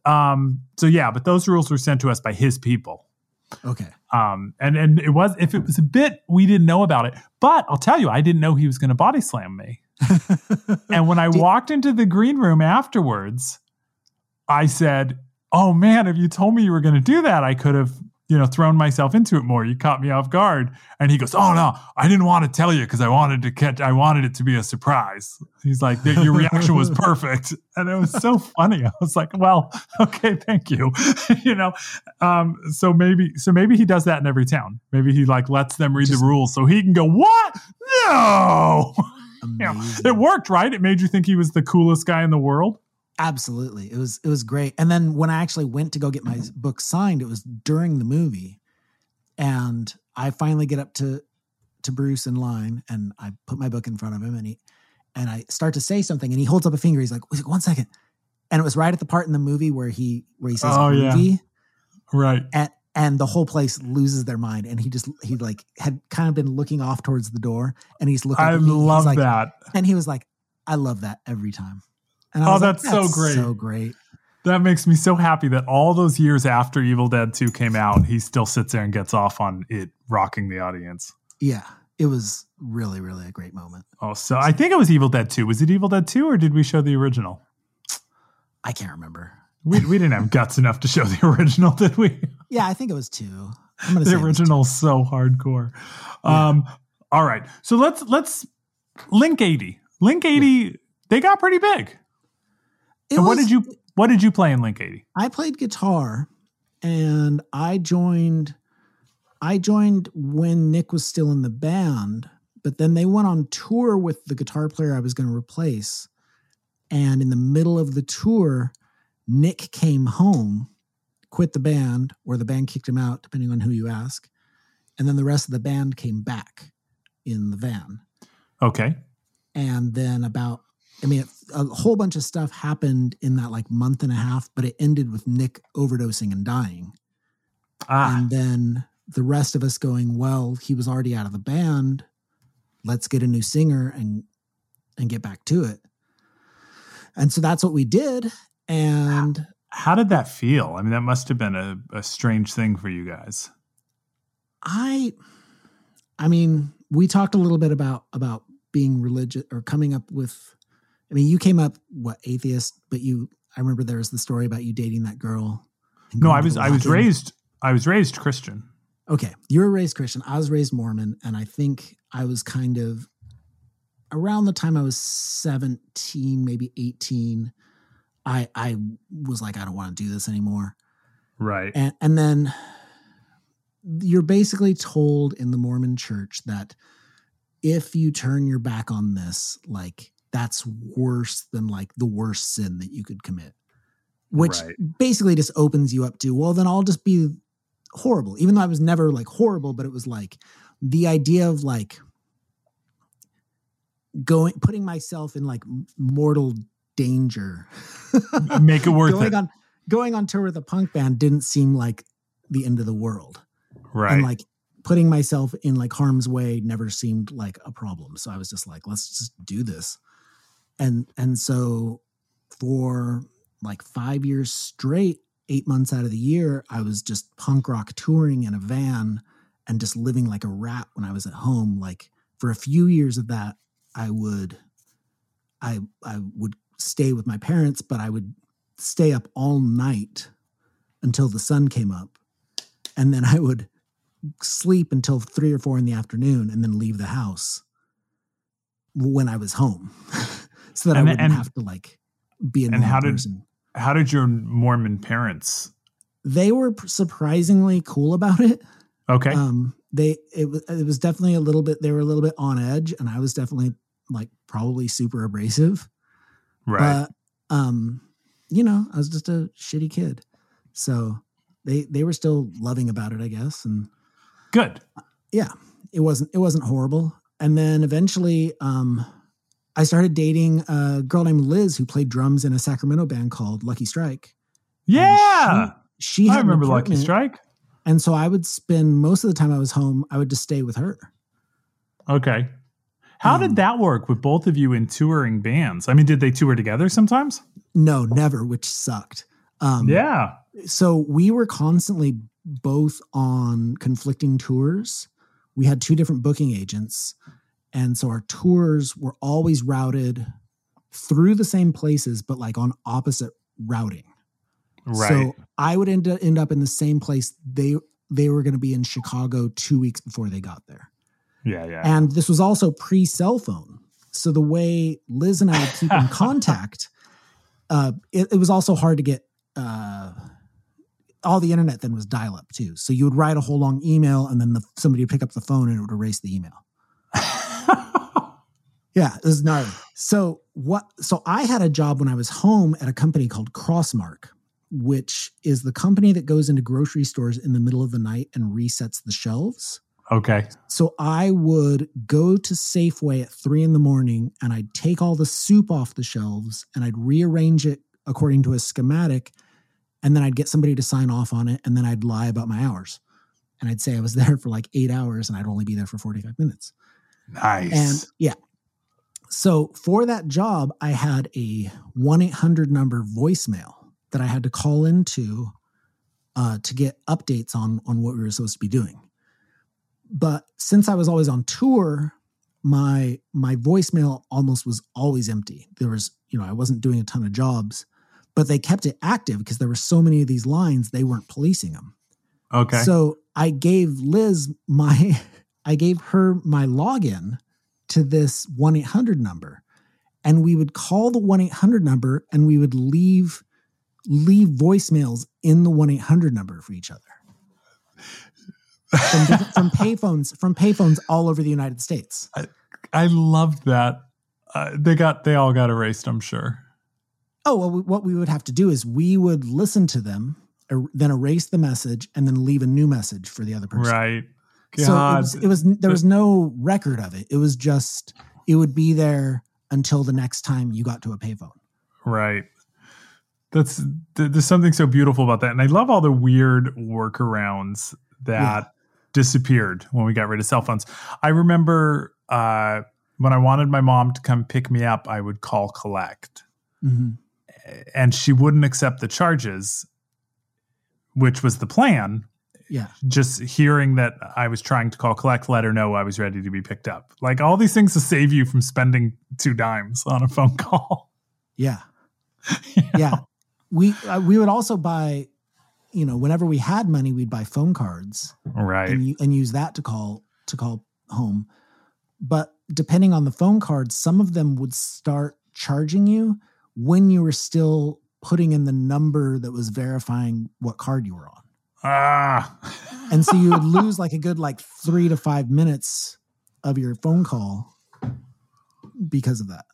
Um, so yeah, but those rules were sent to us by his people. Okay. Um, and and it was if it was a bit, we didn't know about it. But I'll tell you, I didn't know he was gonna body slam me. And when I Did- walked into the green room afterwards, I said, "Oh man, if you told me you were going to do that, I could have, you know, thrown myself into it more. You caught me off guard." And he goes, "Oh no, I didn't want to tell you because I wanted to catch. I wanted it to be a surprise." He's like, "Your reaction was perfect," and it was so funny. I was like, "Well, okay, thank you." you know, um, so maybe, so maybe he does that in every town. Maybe he like lets them read Just- the rules so he can go, "What? No." Yeah, Amazing. it worked, right? It made you think he was the coolest guy in the world. Absolutely. It was it was great. And then when I actually went to go get my book signed, it was during the movie. And I finally get up to to Bruce in line and I put my book in front of him and he and I start to say something and he holds up a finger. He's like, "Wait, one second. And it was right at the part in the movie where he where he says Oh, yeah. movie Right. and and the whole place loses their mind and he just he like had kind of been looking off towards the door and he's looking I. Love like- that. and he was like, I love that every time. And Oh, was like, that's so great. So great. That makes me so happy that all those years after Evil Dead 2 came out, he still sits there and gets off on it rocking the audience. Yeah. It was really, really a great moment. Oh, so I think it was Evil Dead 2. Was it Evil Dead 2 or did we show the original? I can't remember. We, we didn't have guts enough to show the original, did we? Yeah, I think it was two. I'm gonna the was original's so hardcore. Um, all right. So let's let's Link 80. Link 80, they got pretty big. It and what did you what did you play in Link 80? I played guitar and I joined I joined when Nick was still in the band, but then they went on tour with the guitar player I was going to replace. And in the middle of the tour, Nick came home, quit the band, or the band kicked him out, depending on who you ask. And then the rest of the band came back in the van. Okay. And then about, I mean, a whole bunch of stuff happened in that like month and a half, but it ended with Nick overdosing and dying. Ah, And then the rest of us going, well, he was already out of the band. Let's get a new singer and and get back to it. And so that's what we did. And how did that feel? I mean, that must have been a, a strange thing for you guys. I I mean, we talked a little bit about about being religious or coming up with I mean, you came up what atheist, but you I remember there was the story about you dating that girl. No, I was I was raised I was raised Christian. Okay, you were raised Christian. I was raised Mormon, and I think I was kind of around the time I was seventeen, maybe eighteen. I I was like, I don't want to do this anymore, Right. and and then you're basically told in the Mormon Church that if you turn your back on this, like that's worse than like the worst sin that you could commit, which Right. basically just opens you up to well, then I'll just be horrible. Even though I was never like horrible, but it was like the idea of like going putting myself in like mortal danger. Make it worth going it. on going on tour with a punk band didn't seem like the end of the world. right. And like putting myself in like harm's way never seemed like a problem. So I was just like, let's just do this. And and so for like five years straight, eight months out of the year, I was just punk rock touring in a van and just living like a rat when I was at home. Like for a few years of that, I would I I would stay with my parents, but I would stay up all night until the sun came up. And then I would sleep until three or four in the afternoon and then leave the house when I was home so that And- I wouldn't and- have to like be a and how did- How did your Mormon parents? They were surprisingly cool about it. Okay. Um, they it was it was definitely a little bit they were a little bit on edge, and I was definitely like probably super abrasive. Right. But um, you know, I was just a shitty kid, so they they were still loving about it, I guess, and Good. Yeah. It wasn't it wasn't horrible. And then eventually, um, I started dating a girl named Liz who played drums in a Sacramento band called Lucky Strike. Yeah. She I had an remember Lucky Strike. and so I would spend most of the time I was home. I would just stay with her. Okay. How did that work with both of you in touring bands? I mean, did they tour together sometimes? No, never, which sucked. Um, yeah. so we were constantly both on conflicting tours. We had two different booking agents. And so our tours were always routed through the same places, but like on opposite routing. Right. So I would end up, end up in the same place they they were going to be in Chicago two weeks before they got there. Yeah. Yeah. And this was also pre cell phone. So the way Liz and I would keep in contact, uh, it, it was also hard to get. Uh, all the internet then was dial up too. So you would write a whole long email, and then the, somebody would pick up the phone and it would erase the email. Yeah, it was gnarly. So what? So I had a job when I was home at a company called Crossmark, which is the company that goes into grocery stores in the middle of the night and resets the shelves. Okay. So I would go to Safeway at three in the morning and I'd take all the soup off the shelves and I'd rearrange it according to a schematic. And then I'd get somebody to sign off on it. And then I'd lie about my hours. And I'd say I was there for like eight hours and I'd only be there for 45 minutes. Nice. And yeah. So for that job, I had a 1 800 number voicemail that I had to call into uh, to get updates on, on what we were supposed to be doing. But since I was always on tour, my my voicemail almost was always empty. There was, you know, I wasn't doing a ton of jobs, but they kept it active because there were so many of these lines, they weren't policing them. okay. So I gave Liz my, I gave her my login to this 1 800 number. And we would call the 1 800 number and we would leave leave voicemails in the 1 800 number for each other. From, from payphones from payphones all over the United States. I I loved that. Uh, they got they all got erased. I'm sure. Oh, well, we, what we would have to do is we would listen to them, er, then erase the message, and then leave a new message for the other person. Right. So it was, it was there was no record of it. It was just it would be there until the next time you got to a payphone. Right. That's there's something so beautiful about that, and I love all the weird workarounds that. Disappeared when we got rid of cell phones. I remember uh, when I wanted my mom to come pick me up, I would call collect, Mhm. and she wouldn't accept the charges, which was the plan. Yeah. Just hearing that I was trying to call collect, let her know I was ready to be picked up. Like all these things to save you from spending two dimes on a phone call. Yeah. yeah. We uh, we would also buy, you know, whenever we had money, we'd buy phone cards Right. and and use that to call to call home. But depending on the phone cards, some of them would start charging you when you were still putting in the number that was verifying what card you were on. Ah. And so you would lose like a good like 3 to 5 minutes of your phone call because of that.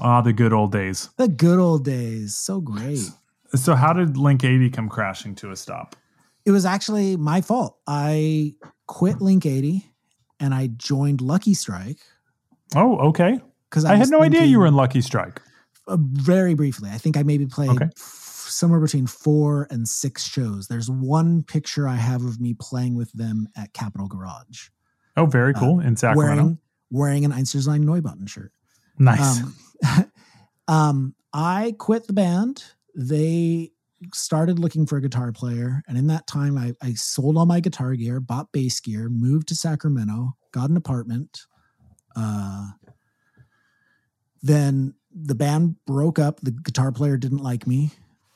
Ah, the good old days. The good old days, so great. So, how did Link 80 come crashing to a stop? It was actually my fault. I quit Link 80 and I joined Lucky Strike Oh, okay. because I, had no idea you were in Lucky Strike. uh, very briefly. I think I maybe played Okay. f- somewhere between four and six shows. There's one picture I have of me playing with them at Capitol Garage, Oh, very cool. in Sacramento. wearing wearing an Einstürzende Neubauten shirt. nice. Um, um, I quit the band. They started looking for a guitar player, and in that time, I, I sold all my guitar gear, bought bass gear, moved to Sacramento, got an apartment. Uh, then the band broke up. The guitar player didn't like me.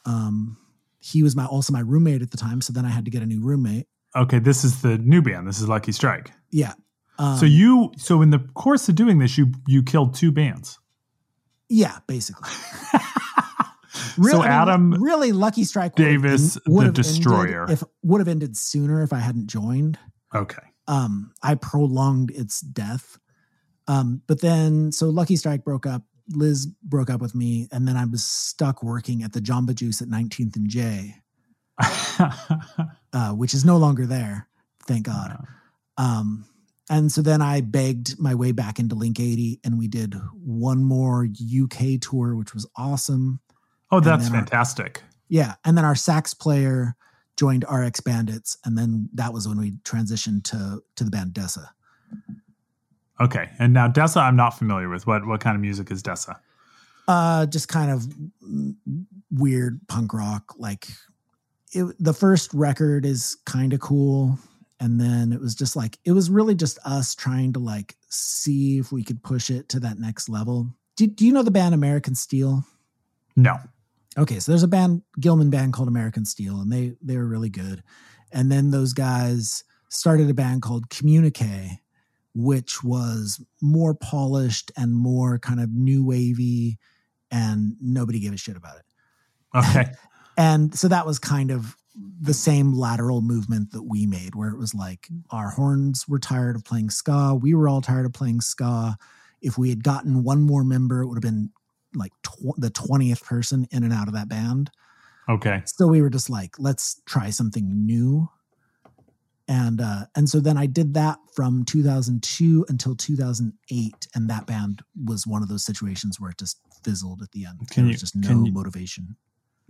Um, he was my also my roommate at the time, so then I had to get a new roommate. okay, this is the new band. This is Lucky Strike. Yeah. Um, so you so in the course of doing this, you you killed two bands. Yeah, basically. So Adam really lucky strike Davis, the Destroyer. if would have ended sooner if I hadn't joined. Okay. Um, I prolonged its death. Um, but then so Lucky Strike broke up. Liz broke up with me, and then I was stuck working at the Jamba Juice at 19th and J, uh, which is no longer there. Thank God. Um, and so then I begged my way back into Link 80, and we did one more UK tour, which was awesome. Oh, that's then our- fantastic. Yeah, and then our sax player joined RX Bandits, and then that was when we transitioned to to the band DESA. Okay. And now DESA, I'm not familiar with. What what kind of music is DESA? Uh, just kind of weird punk rock. Like it, the first record is kind of cool, and then it was just like it was really just us trying to like see if we could push it to that next level. Do, do you know the band American Steel? No. Okay, so there's a band, Gilman band called American Steel, and they they were really good. And then those guys started a band called Communique, which was more polished and more kind of new wavy, and nobody gave a shit about it. Okay. And so that was kind of the same lateral movement that we made, where it was like our horns were tired of playing ska, we were all tired of playing ska. If we had gotten one more member, it would have been like tw- the twentieth person in and out of that band. Okay. So we were just like, let's try something new. And uh, and so then I did that from 2002 until 2008, and that band was one of those situations where it just fizzled at the end. Can there you- was just no you- motivation.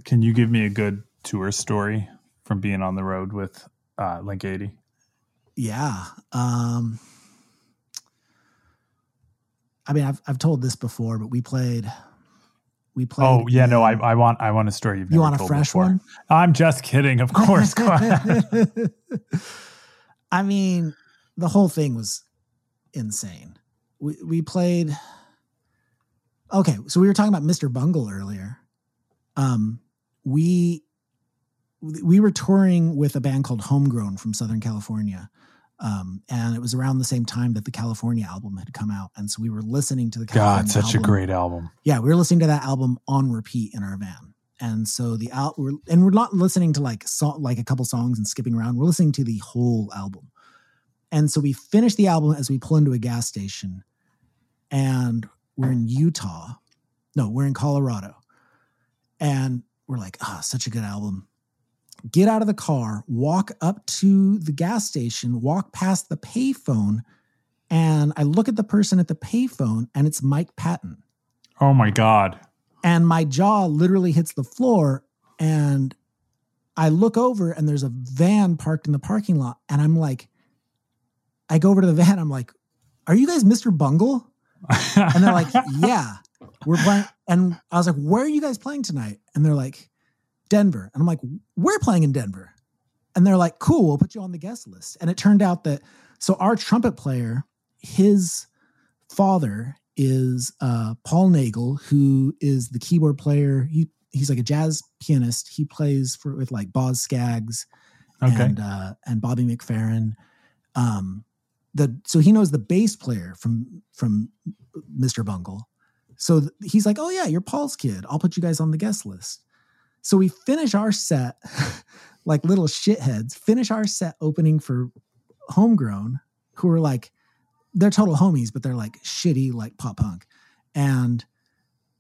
Can you give me a good tour story from being on the road with uh, Link 80? Yeah. Um, I mean, I've I've told this before, but we played. We played. Oh yeah, no, I I want I want a story you've you never want a told fresh before. one? I'm just kidding, of course. I mean, the whole thing was insane. We we played. Okay, so we were talking about Mr. Bungle earlier. Um, we we were touring with a band called Homegrown from Southern California. Um, and it was around the same time that the California album had come out, and so we were listening to the California God, such a great album. yeah, we were listening to that album on repeat in our van. And so the out we're, and we're not listening to like song, like a couple songs and skipping around. We're listening to the whole album. And so we finish the album as we pull into a gas station and we're in Utah. No, we're in Colorado. And we're like, ah, such a good album. Get out of the car, walk up to the gas station, walk past the payphone, and I look at the person at the payphone, and it's Mike Patton. Oh my God. And my jaw literally hits the floor. And I look over, and there's a van parked in the parking lot. And I'm like, I go over to the van. I'm like, Are you guys Mr. Bungle? And they're like, Yeah, we're playing. And I was like, Where are you guys playing tonight? And they're like, Denver. And I'm like, We're playing in Denver. And they're like, Cool, we'll put you on the guest list. And it turned out that so our trumpet player, his father is uh, Paul Nagel, who is the keyboard player. He he's like a jazz pianist. He plays for with like Boz Scaggs Okay. and uh, and Bobby McFerrin. Um, the so he knows the bass player from from Mr. Bungle. So th- he's like, "Oh yeah, you're Paul's kid. I'll put you guys on the guest list." So we finish our set like little shitheads. Finish our set opening for Homegrown, who are like they're total homies, but they're like shitty like pop punk, and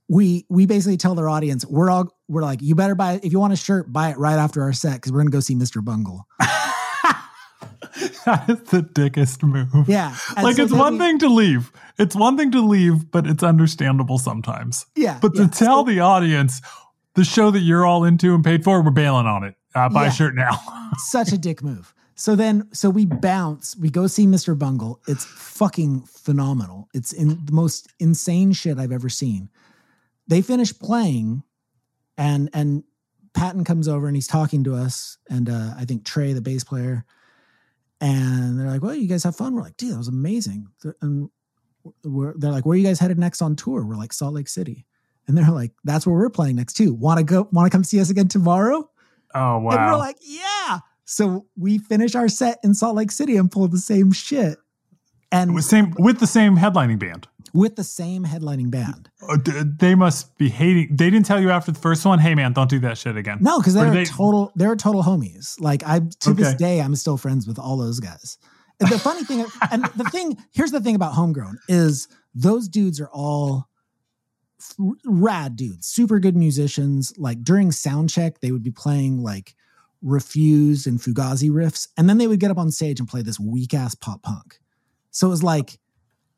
we we basically tell their audience we're all we're like you better buy if you want a shirt buy it right after our set because we're gonna go see Mr. Bungle. that is the dickest move. Yeah, and like so it's one we- thing to leave. It's one thing to leave, but it's understandable sometimes. Yeah, But yeah. to tell So- the audience the show that you're all into and paid for, we're bailing on it. Uh, buy Yeah. a shirt now. such a dick move. So then, so we bounce, we go see Mr. Bungle. It's fucking phenomenal. It's in the most insane shit I've ever seen. They finish playing, and and Patton comes over and he's talking to us, and uh, I think Trey, the bass player, and they're like, "Well, you guys have fun." We're like, "Dude, that was amazing." And we're, they're like, "Where are you guys headed next on tour?" We're like, "Salt Lake City," and they're like, "That's where we're playing next too. Want to go? Want to come see us again tomorrow?" oh wow! And we're like, yeah. So we finish our set in Salt Lake City and pull the same shit. And With same with the same headlining band. with the same headlining band. Uh, They must be hating. They didn't tell you after the first one, "Hey man, don't do that shit again." No, because they're they- total they're total homies. Like I to this day, I'm still friends with all those guys. And the funny thing, and the thing, here's the thing about homegrown is those dudes are all rad dudes, super good musicians. Like during sound check, they would be playing like refused and fugazi riffs, and then they would get up on stage and play this weak ass pop punk. So it was like,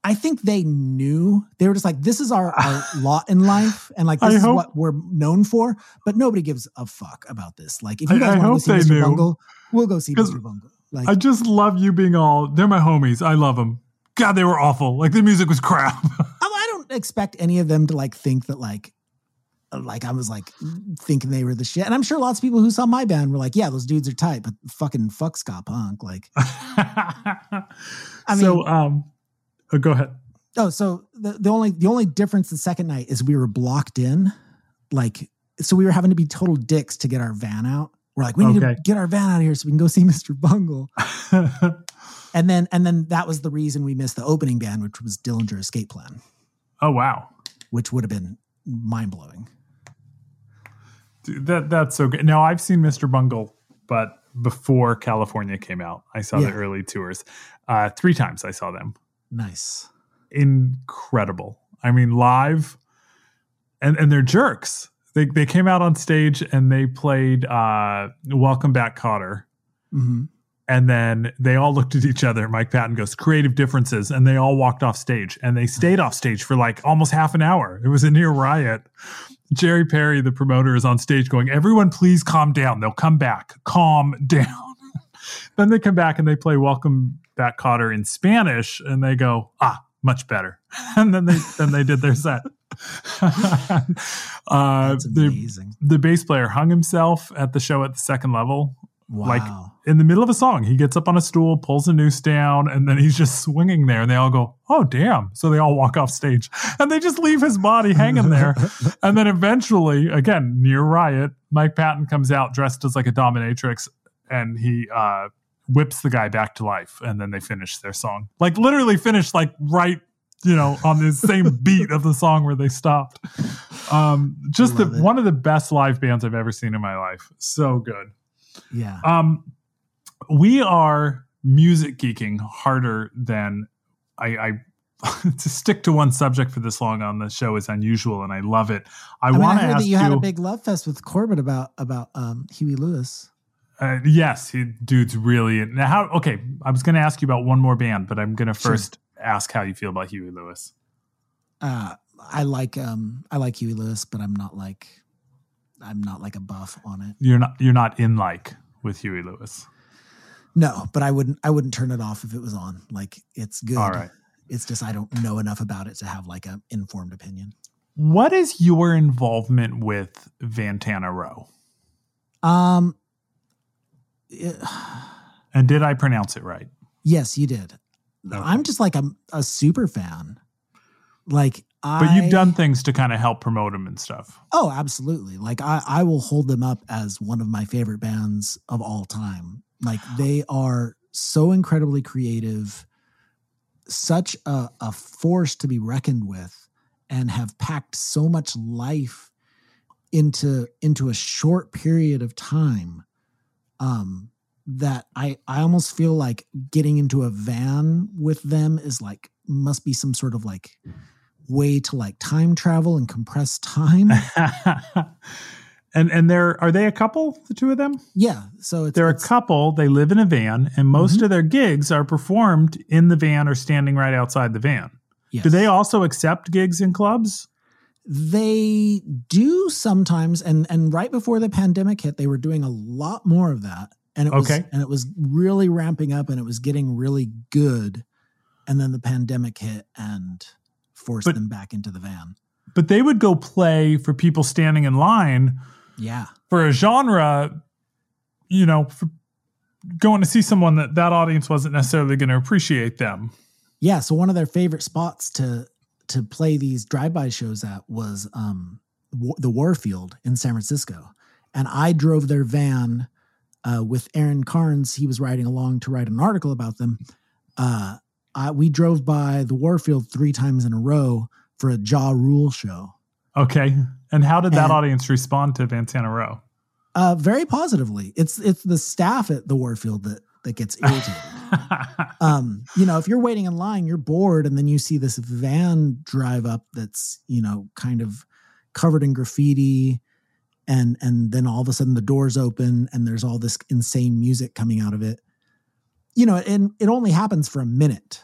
I think they knew they were just like, this is our, our lot in life, and like I this is hope- what we're known for. But nobody gives a fuck about this. Like, if you guys I want to go see Mr. knew. Bungle, we'll go see Mr. Bungle. Like, I just love you being all. They're my homies. I love them. God, they were awful. Like the music was crap. I, I don't expect any of them to like think that like like I was like thinking they were the shit. And I'm sure lots of people who saw my band were like, yeah, those dudes are tight, but fucking fuck ska punk. Like, I I so um, oh, go ahead. oh, so the, the only the only difference the second night is we were blocked in. Like, so we were having to be total dicks to get our van out. We're like, we need Okay. to get our van out of here so we can go see Mr. Bungle. And then and then that was the reason we missed the opening band, which was Dillinger Escape Plan, oh wow, which would have been mind blowing. That that's so good. Now I've seen Mr. Bungle, but before California came out, I saw Yeah. the early tours. Uh, three times I saw them. Nice. Incredible. I mean, live, and and they're jerks. They they came out on stage and they played uh, "Welcome Back, Kotter." hmm And then they all looked at each other. Mike Patton goes, creative differences. And they all walked off stage and they stayed off stage for like almost half an hour. It was a near riot. Jerry Perry, the promoter, is on stage going, everyone, please calm down. They'll come back. Calm down. then they come back and they play Welcome Back Kotter in Spanish and they go, ah, much better. And then they then they did their set. uh, That's the, amazing. the bass player hung himself at the show at the second level Wow. like in the middle of a song, he gets up on a stool, pulls a noose down, and then he's just swinging there. And they all go, "Oh, damn!" So they all walk off stage, and they just leave his body hanging there. and then eventually, again, near riot, Mike Patton comes out dressed as like a dominatrix, and he uh, whips the guy back to life. And then they finish their song, like literally finish, like right. You know, on the same beat of the song where they stopped. Um, just the, one of the best live bands I've ever seen in my life. So good. Yeah. Um, we are music geeking harder than I, I to stick to one subject for this long on the show is unusual, and I love it. I, I, mean, want to ask that you, had a big love fest with Corbett about about um, Huey Lewis. Uh, yes, he, dude's really now. How? Okay, I was going to ask you about one more band, but I'm going to Sure. first ask how you feel about Huey Lewis. Uh, I like um, I like Huey Lewis, but I'm not like I'm not like a buff on it. You're not you're not in like with Huey Lewis. No, but I wouldn't I wouldn't turn it off if it was on. Like it's good. All right. It's just I don't know enough about it to have like an informed opinion. What is your involvement with Vantana Row? Um. it- And did I pronounce it right? yes, you did. Okay. I'm just like a, a super fan. Like I But you've done things to kind of help promote them and stuff. Oh, absolutely. Like I, I will hold them up as one of my favorite bands of all time. Like they are so incredibly creative, such a, a force to be reckoned with, and have packed so much life into into a short period of time. Um that I I almost feel like getting into a van with them is like must be some sort of like way to like time travel and compress time. and and they're are they a couple, the two of them? Yeah, so it's They're a couple. They live in a van, and most Mhm. of their gigs are performed in the van or standing right outside the van. yes. Do they also accept gigs in clubs? They do sometimes, and and right before the pandemic hit, they were doing a lot more of that, and it was Okay. and it was really ramping up, and it was getting really good, and then the pandemic hit and forced But- them back into the van. But they would go play for people standing in line Yeah, for a genre, you know, for going to see someone that that audience wasn't necessarily going to appreciate them. yeah. So one of their favorite spots to to play these drive-by shows at was um the Warfield in San Francisco, and I drove their van uh, with Aaron Carnes. He was riding along to write an article about them. Uh, I, we drove by the Warfield three times in a row for a Ja Rule show. Okay. And how did that And- audience respond to Vantana Row? Uh, very positively. It's it's the staff at the Warfield that that gets irritated. um, you know, if you're waiting in line, you're bored, and then you see this van drive up that's you know kind of covered in graffiti, and and then all of a sudden the doors open and there's all this insane music coming out of it. You know, and it only happens for a minute,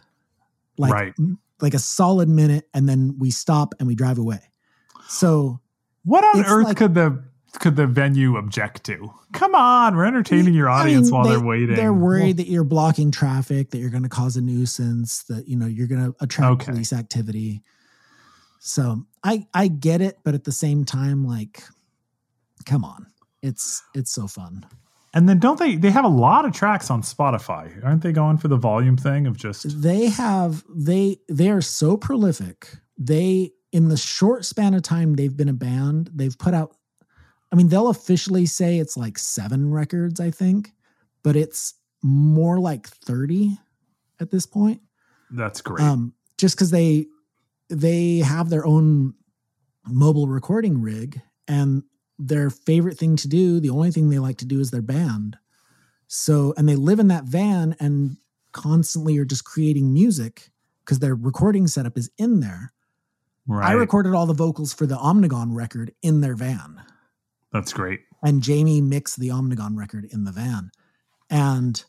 like Right. like a solid minute, and then we stop and we drive away. So what on earth like- could the could the venue object to? Come on, we're entertaining your I audience mean, while they, are waiting. They're worried that you're blocking traffic, that you're going to cause a nuisance, that you know you're going to attract Okay. police activity. So I I get it, but at the same time, like, come on, it's it's so fun. And then don't they they have a lot of tracks on Spotify. Aren't they going for the volume thing of just They have they they are so prolific. They in the short span of time they've been a band, they've put out. I mean, they'll officially say it's like seven records, I think, but it's more like thirty at this point. that's great. um, just because they they have their own mobile recording rig and their favorite thing to do the only thing they like to do is their band so and they live in that van and constantly are just creating music because their recording setup is in there right. i recorded all the vocals for the omnigone record in their van that's great. and Jamie mixed the Omnigone record in the van, and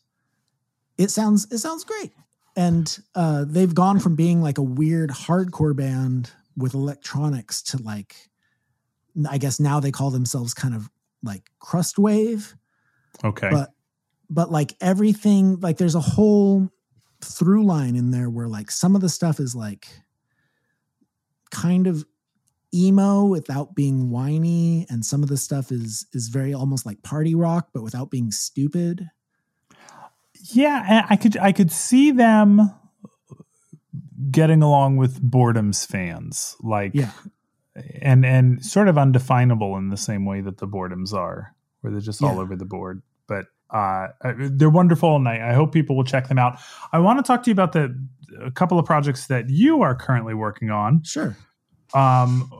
it sounds it sounds great. And uh, they've gone from being like a weird hardcore band with electronics to like, I guess now they call themselves kind of like crust wave, Okay. but but like everything like there's a whole through line in there where like some of the stuff is like kind of emo without being whiny and some of the stuff is is very almost like party rock but without being stupid Yeah, I could I could see them getting along with Boredoms fans, like Yeah. And and sort of undefinable in the same way that the boredoms are, where they're just all over the board. But uh, they're wonderful, and I, I hope people will check them out. I want to talk to you about the a couple of projects that you are currently working on. sure Um,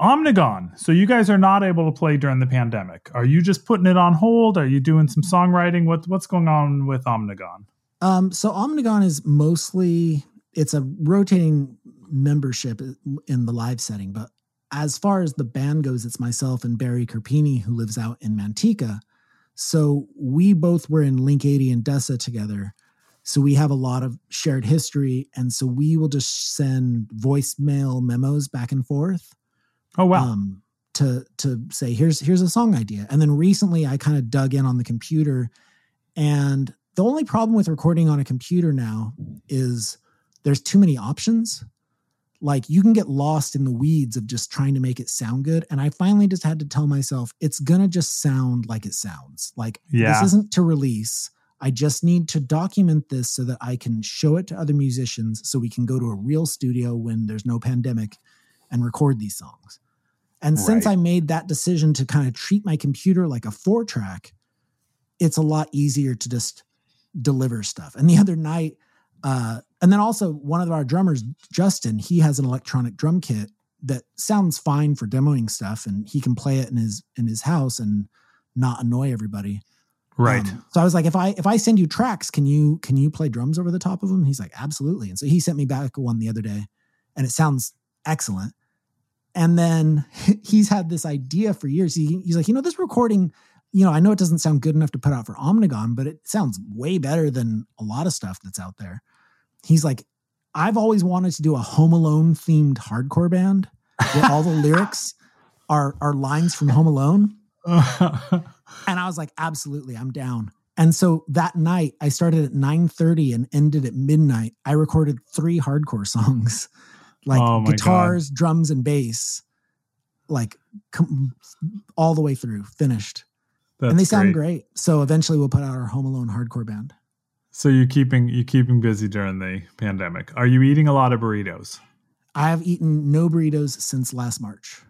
Omnigone. So you guys are not able to play during the pandemic. Are you just putting it on hold? Are you doing some songwriting? What what's going on with Omnigone? um so omnigone is mostly it's a rotating membership in the live setting. But as far as the band goes, it's myself and Barry Carpini who lives out in Manteca. So we both were in Link 80 and DESA together. So we have a lot of shared history. And so we will just send voicemail memos back and forth. Oh wow. Um, to to say here's here's a song idea. And then recently I kind of dug in on the computer and the only problem with recording on a computer now is there's too many options. Like you can get lost in the weeds of just trying to make it sound good. And I finally just had to tell myself it's gonna just sound like it sounds. Like Yeah. this isn't to release. I just need to document this so that I can show it to other musicians so we can go to a real studio when there's no pandemic and record these songs. And since I made that decision to kind of treat my computer like a four track, it's a lot easier to just deliver stuff. And the other night, uh, and then also one of our drummers, Justin, he has an electronic drum kit that sounds fine for demoing stuff, and he can play it in his in his house and not annoy everybody. right. Um, so I was like, if I if I send you tracks, can you can you play drums over the top of them? He's like, absolutely. And so he sent me back one the other day, and it sounds excellent. And then he's had this idea for years. He, he's like, you know, this recording, you know, I know it doesn't sound good enough to put out for Omnigone, but it sounds way better than a lot of stuff that's out there. He's like, I've always wanted to do a Home Alone themed hardcore band where all the lyrics are are lines from Home Alone. And I was like, absolutely, I'm down. And so that night, I started at 9:30 and ended at midnight. I recorded three hardcore songs, like Oh my God. guitars, drums, and bass, like com- all the way through, finished. That's and they sound great. So eventually, we'll put out our Home Alone hardcore band. So you're keeping you keeping busy during the pandemic. Are you eating a lot of burritos? I have eaten no burritos since last March.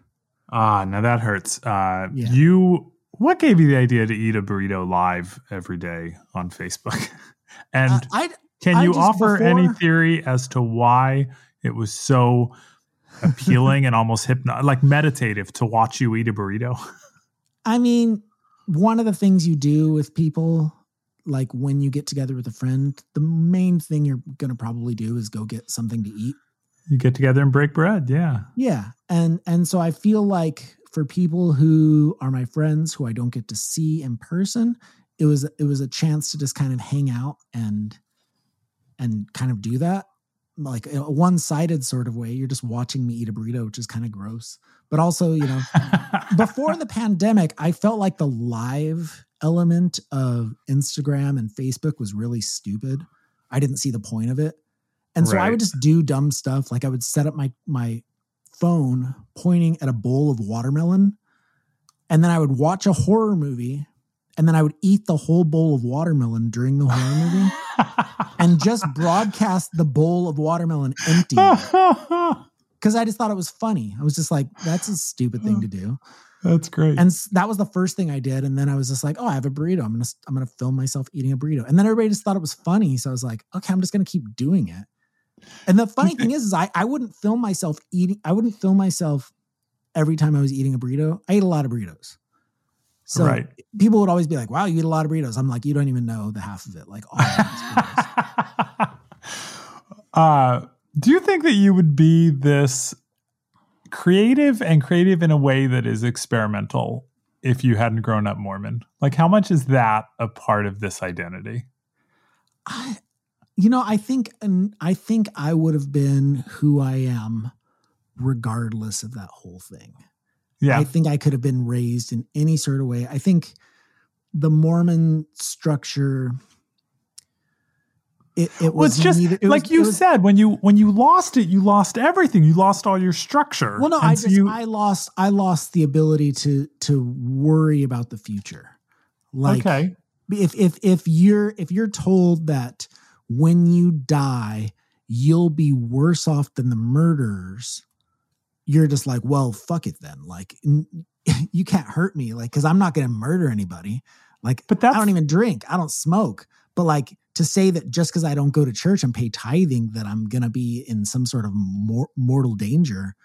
Ah, now that hurts. Uh, Yeah. You, what gave you the idea to eat a burrito live every day on Facebook? and Uh, I can I you offer any theory as to why it was so appealing and almost hypno, like meditative to watch you eat a burrito? I mean, one of the things you do with people, like when you get together with a friend, the main thing you're going to probably do is go get something to eat. You get together and break bread. Yeah. Yeah. And and so I feel like for people who are my friends who I don't get to see in person, it was it was a chance to just kind of hang out and and kind of do that. Like a one-sided sort of way. You're just watching me eat a burrito, which is kind of gross. But also, you know, before the pandemic, I felt like the live element of Instagram and Facebook was really stupid. I didn't see the point of it. And so I would just do dumb stuff. Like I would set up my my phone pointing at a bowl of watermelon, and then I would watch a horror movie, and then I would eat the whole bowl of watermelon during the horror movie and just broadcast the bowl of watermelon empty because I just thought it was funny. I was just like, that's a stupid thing to do. That's great. And that was the first thing I did. And then I was just like, oh, I have a burrito. I'm gonna I'm gonna film myself eating a burrito. And then everybody just thought it was funny. So I was like, okay, I'm just gonna keep doing it. And the funny thing is, is I, I wouldn't film myself eating, I wouldn't film myself every time I was eating a burrito. I ate a lot of burritos. So Right. people would always be like, wow, you eat a lot of burritos. I'm like, you don't even know the half of it. Like all of it is burritos. uh, do you think that you would be this creative and creative in a way that is experimental if you hadn't grown up Mormon? Like, how much is that a part of this identity? I, you know, I think, and I think I would have been who I am regardless of that whole thing. Yeah. I think I could have been raised in any sort of way. I think the Mormon structure, it, it was just neither- it like was- you was- said when you when you lost it, you lost everything. You lost all your structure. Well, no, And I so just you- I lost I lost the ability to to worry about the future. Like okay, if if if you're if you're told that when you die you'll be worse off than the murderers you're just like well fuck it then like you can't hurt me like because i'm not gonna murder anybody like but that's, i don't even drink i don't smoke but like to say that just because i don't go to church and pay tithing that i'm gonna be in some sort of mor- mortal danger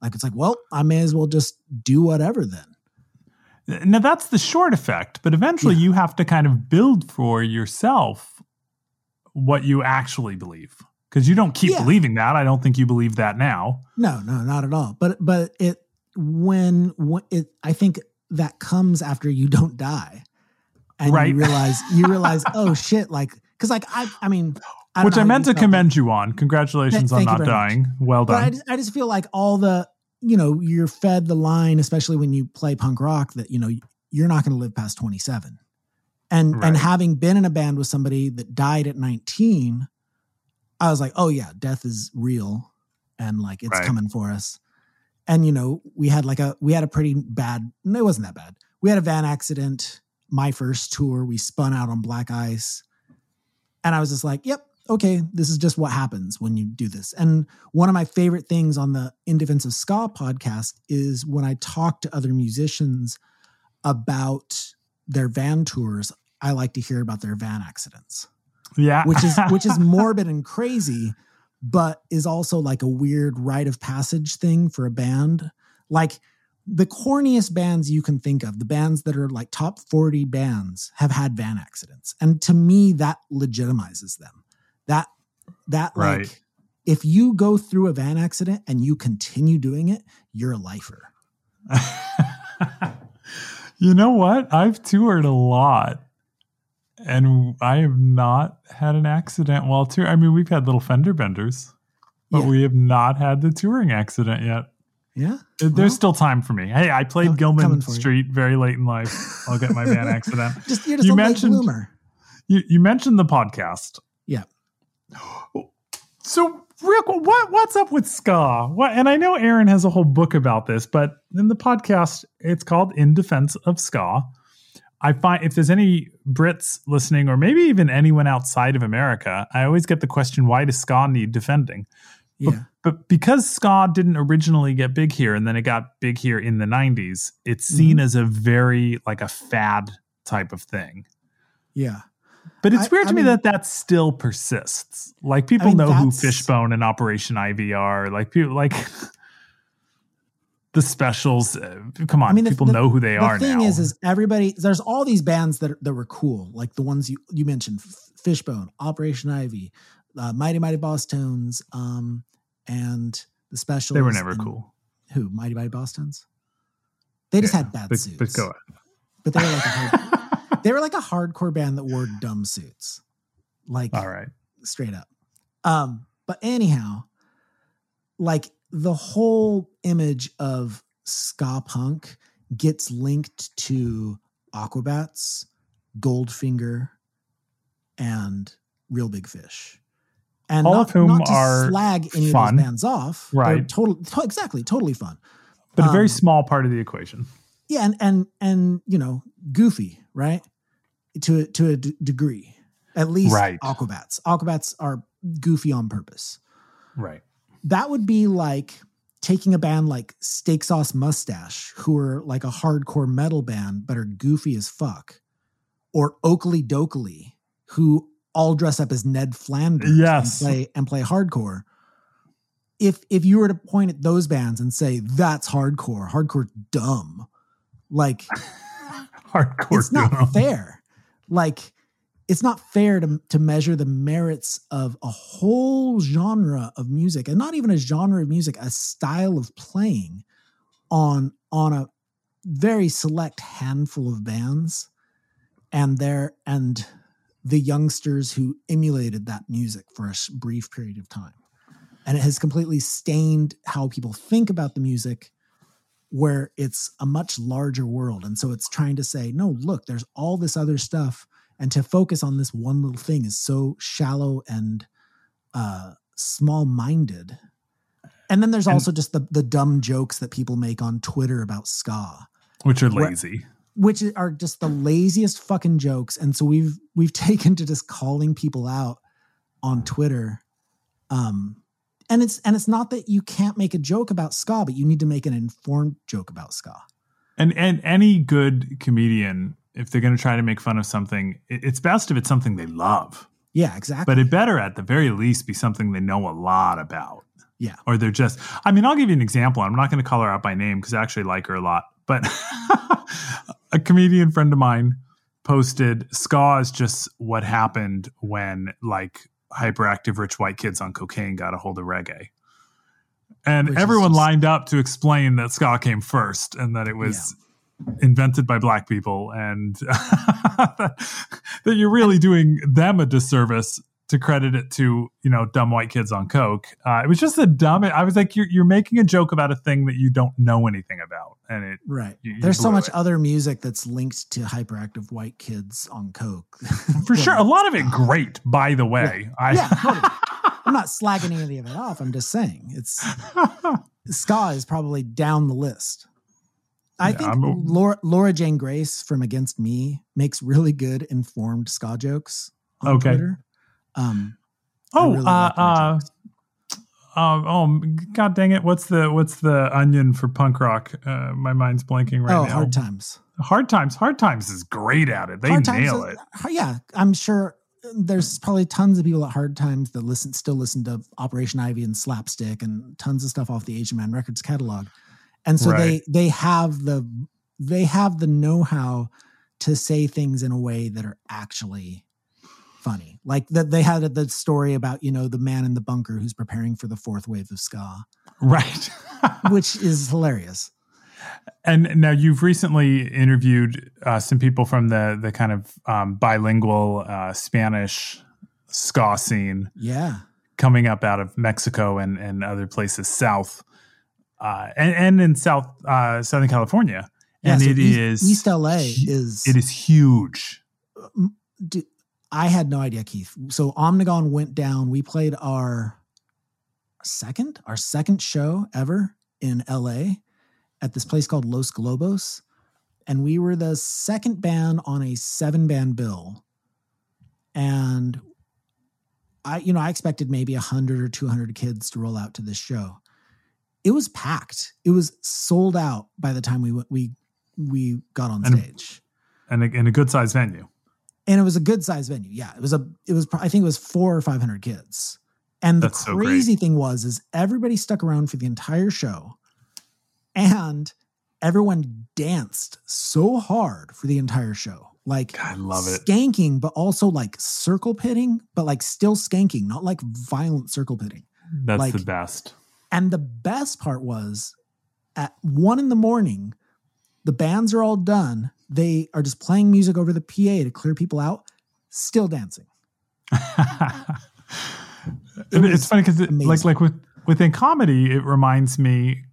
like it's like well i may as well just do whatever then now that's the short effect. But eventually, Yeah. you have to kind of build for yourself what you actually believe. because you don't keep Yeah. believing that. I don't think you believe that now. No, no, not at all. But but it when when it I think that comes after you don't die. And Right. you realize you realize, oh shit, like cuz like I I mean I Which I meant to commend you on. Congratulations Th- on not very much. dying. Well But I done. just, I just feel like all the you know, you're fed the line, especially when you play punk rock, that you know you're not going to live past 27. And Right. and having been in a band with somebody that died at 19, I was like, oh yeah, death is real, and like it's Right. coming for us. And you know, we had like a we had a pretty bad. No, it wasn't that bad. We had a van accident. My first tour, we spun out on black ice, and I was just like, yep, okay, this is just what happens when you do this. And one of my favorite things on the In Defense of Ska podcast is when I talk to other musicians about their van tours, I like to hear about their van accidents, yeah. which is which is morbid and crazy, but is also like a weird rite of passage thing for a band. Like the corniest bands you can think of, the bands that are like top 40 bands have had van accidents. And to me, that legitimizes them. That that like if you go through a van accident and you continue doing it, you're a lifer. you know what? I've toured a lot and I have not had an accident while touring. I mean, we've had little fender benders, but Yeah. we have not had the touring accident yet. Yeah. There's Well- still time for me. Hey, I played Gilman for you. Street very late in life. I'll get my van accident. Just just You mentioned- bloomer. You, you mentioned the podcast. Yeah. So, Rick, what what's up with ska? What? And I know Aaron has a whole book about this, but in the podcast, it's called "In Defense of Ska." I find if there's any Brits listening, or maybe even anyone outside of America, I always get the question, "Why does ska need defending?" Yeah. But because ska didn't originally get big here, and then it got big here in the '90s, it's seen Mm-hmm. as a very like a fad type of thing. Yeah. But it's I- weird I to me mean- that that still persists. Like people mean, know who Fishbone and Operation Ivy are. Like people like the specials. uh, come on, I mean, the- people the- know who they the are The thing now. is, is everybody there's all these bands that that were cool, like the ones you you mentioned, Fishbone, Operation Ivy, uh, Mighty Mighty Bosstones, um, and the specials. they were never cool. Who Mighty Mighty Bosstones? They just Yeah, had bad But, suits, but go but they were like a hard, they were like a hardcore band that wore dumb suits, like All right. straight up. Um, but anyhow, like the whole image of ska punk gets linked to Aquabats, Goldfinger, and Real Big Fish. And All not, of whom not to are slag any fun. of those bands off. Right. Total, to- exactly. Totally fun. But a very Um, small part of the equation. Yeah. And, and, and, you know, goofy, right? To, a- to a d- degree. At least Right. Aquabats. Aquabats are goofy on purpose. Right. that would be like taking a band like Steak Sauce Mustache, who are like a hardcore metal band but are goofy as fuck, or Okilly Dokilly, who all dress up as Ned Flanders Yes. and play and play hardcore. If if you were to point at those bands and say that's hardcore, hardcore dumb, like Hardcore. it's not fair. Like it's not fair to to measure the merits of a whole genre of music, and not even a genre of music, a style of playing on on a very select handful of bands, and their and the youngsters who emulated that music for a brief period of time, and it has completely stained how people think about the music where it's a much larger world. And so it's trying to say, no, look, there's all this other stuff. And to focus on this one little thing is so shallow and uh, small minded. And then there's And- also just the, the dumb jokes that people make on Twitter about ska, Which are lazy. Which are just the laziest fucking jokes. And so we've we've taken to just calling people out on Twitter. Um, and it's and it's not that you can't make a joke about ska, but you need to make an informed joke about ska. And and any good comedian, if they're going to try to make fun of something, it's best if it's something they love. Yeah, exactly. But it better at the very least be something they know a lot about. Yeah. Or they're just I mean, I'll give you an example. I'm not going to call her out by name because I actually like her a lot. But a comedian friend of mine posted ska is just what happened when like hyperactive rich white kids on cocaine got a hold of reggae. And Which everyone just- lined up to explain that ska came first and that it was invented by black people and that you're really doing them a disservice to credit it to you know dumb white kids on coke uh, it was just a dumb i was like you're, you're making a joke about a thing that you don't know anything about and it Right. You- you There's so much it. other music that's linked to hyperactive white kids on coke. for sure a lot of it great by the way I, yeah, I'm not slagging any of it off. I'm just saying it's ska is probably down the list. I Yeah, think a- Laura, Laura Jane Grace from Against Me makes really good informed ska jokes on Okay. Twitter. Um, oh really uh uh um, oh god dang it what's the what's the onion for punk rock? Uh, my mind's blanking right oh, now. Hard times. hard times. Hard times is great at it. They Hard nail is- it. Yeah, I'm sure there's probably tons of people at Hard Times that listen, still listen to Operation Ivy and Slapstick and tons of stuff off the Asian Man Records catalog, and so Right. they they have the they have the know how to say things in a way that are actually funny. Like that they had the story about you know the man in the bunker who's preparing for the fourth wave of ska, right which is hilarious. And now you've recently interviewed uh, some people from the the kind of um, bilingual uh, Spanish ska scene Yeah, coming up out of Mexico and, and other places south, uh, and, and in South uh, Southern California. yeah. and so it East, is East LA is it is huge. d- I had no idea, Keith. So Omnigone went down. We played our second, our second show ever in LA at this place called Los Globos. And we were the second band on a seven band bill. And I, you know, I expected maybe a 100 or 200 kids to roll out to this show. It was packed. It was sold out by the time we went, we, we got on And- stage And a, and a good sized venue. And it was a good sized venue. Yeah, it was a it was I think it was four or five hundred kids. And the That's so crazy thing was is everybody stuck around for the entire show, and everyone danced so hard for the entire show, like I love it. skanking, but also like circle pitting, but like still skanking, not like violent circle pitting. That's like- the best. And the best part was at one in the morning, the bands are all done. They are just playing music over the PA to clear people out, still dancing. Was it's funny because like like with within comedy, it reminds me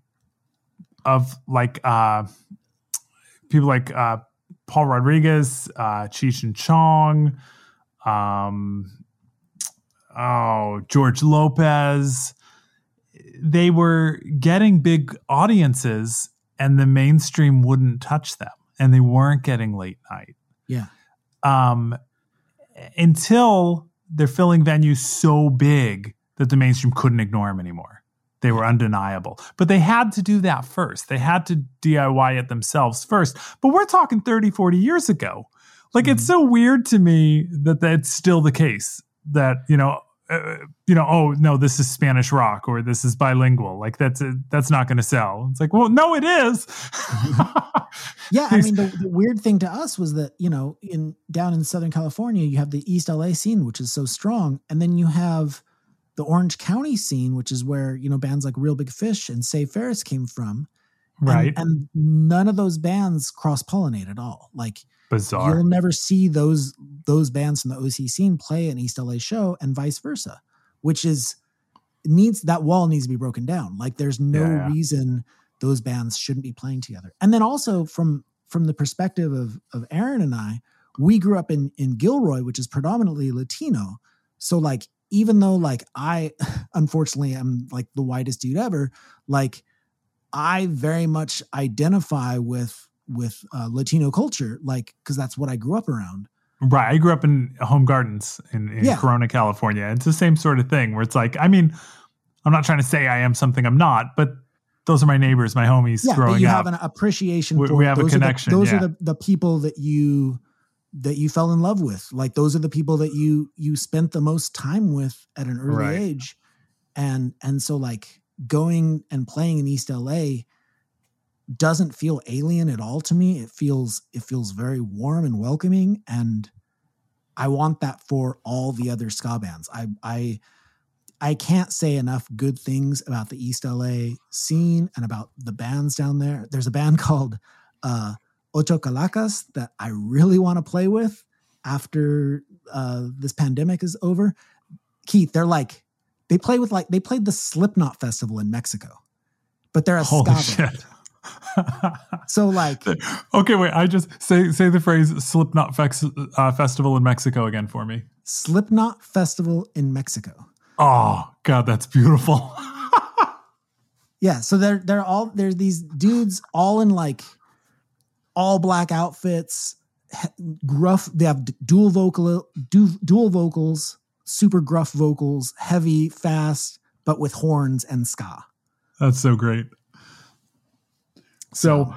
of like uh people like uh Paul Rodriguez, uh Cheech and Chong, um oh George Lopez. They were getting big audiences and the mainstream wouldn't touch them and they weren't getting late night Yeah. um, until they're filling venues so big that the mainstream couldn't ignore them anymore. They were undeniable. But they had to do that first. They had to DIY it themselves first. But we're talking 30, 40 years ago. Like it's so weird to me that that's still the case that, you know, uh, you know, oh no, this is Spanish rock or this is bilingual. Like that's a, that's not going to sell. It's like, well, no, it is. Yeah, I mean the, the weird thing to us was that you know in down in Southern California you have the East LA scene which is so strong, and then you have the Orange County scene which is where you know bands like Real Big Fish and Save Ferris came from, And- right? And, none of those bands cross pollinate at all. Like Bizarre. you'll never see those those bands from the OC scene play an East LA show and vice versa, which is needs that wall needs to be broken down. Like there's no Yeah, reason those bands shouldn't be playing together. And then also from from the perspective of of Aaron and I, we grew up in in Gilroy, which is predominantly Latino. So like even though like I unfortunately am like the whitest dude ever, like I very much identify with with uh, Latino culture, like because that's what I grew up around. Right. I grew up in Home Gardens in, in Yeah. Corona, California. It's the same sort of thing where it's like, I mean, I'm not trying to say I am something I'm not, but those are my neighbors, my homies Yeah, growing but you up. have an appreciation We- for we have a connection, Are the, those yeah. are the, the people that you that you fell in love with. Like those are the people that you you spent the most time with at an early Right. age, and and so like going and playing in East LA doesn't feel alien at all to me. It feels it feels very warm and welcoming, and I want that for all the other ska bands. I I I can't say enough good things about the East LA scene and about the bands down there. There's a band called uh, Ocho Calacas that I really want to play with after uh, this pandemic is over. Keith, they're like they play with like they played the Slipknot festival in Mexico, but they're a Holy ska band. So like okay, wait. I just say say the phrase Slipknot fex, uh, festival in Mexico again for me. Slipknot festival in Mexico. Oh God, that's beautiful. Yeah, so they're they're all they're these dudes all in like all black outfits, gruff. They have dual vocal du, dual vocals, super gruff vocals, heavy, fast, but with horns and ska. That's so great. So,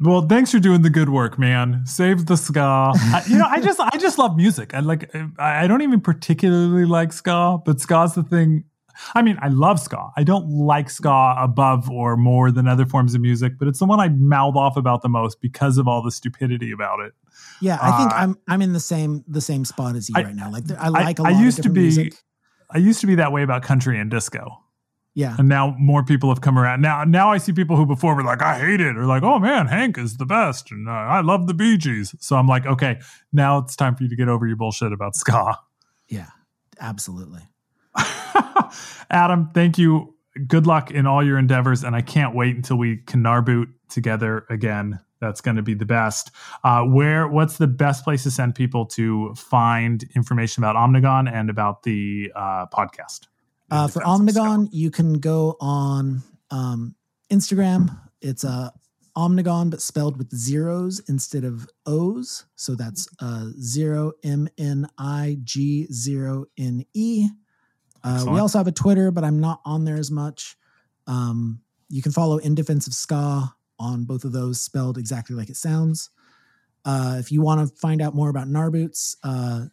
well, thanks for doing the good work, man. Save the ska. I, you know, I just, I just love music. I like, I I don't even particularly like ska, but ska's the thing. I mean, I love ska. I don't like ska above or more than other forms of music, but it's the one I mouth off about the most because of all the stupidity about it. Yeah, I think Uh, I'm I'm in the same the same spot as you I- right now. Like I like a I lot used of to be- music. I used to be that way about country and disco. Yeah, and now more people have come around. Now, now I see people who before were like, "I hate it," or like, "Oh man, Hank is the best," and uh, "I love the Bee Gees." So I'm like, okay, now it's time for you to get over your bullshit about ska. yeah, absolutely. Adam, thank you. Good luck in all your endeavors, and I can't wait until we can gnarboot together again. That's going to be the best. Uh, where? What's the best place to send people to find information about Omnigone and about the uh, podcast? Uh, for Defense of Ska. Omnigone, you can go on um, Instagram. It's uh, Omnigone, but spelled with zeros instead of O's. So that's uh, zero M N I G zero N E. Uh, we also have a Twitter, but I'm not on there as much. Um, you can follow In Defense of Ska on both of those, spelled exactly like it sounds. Uh, if you want to find out more about Gnarboots, uh,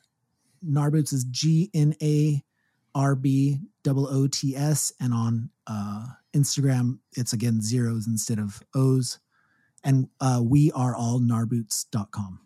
Gnarboots is G N A R B double O T S, and on uh, Instagram, it's again zeros instead of O's. And uh, we are all gnarboots.com.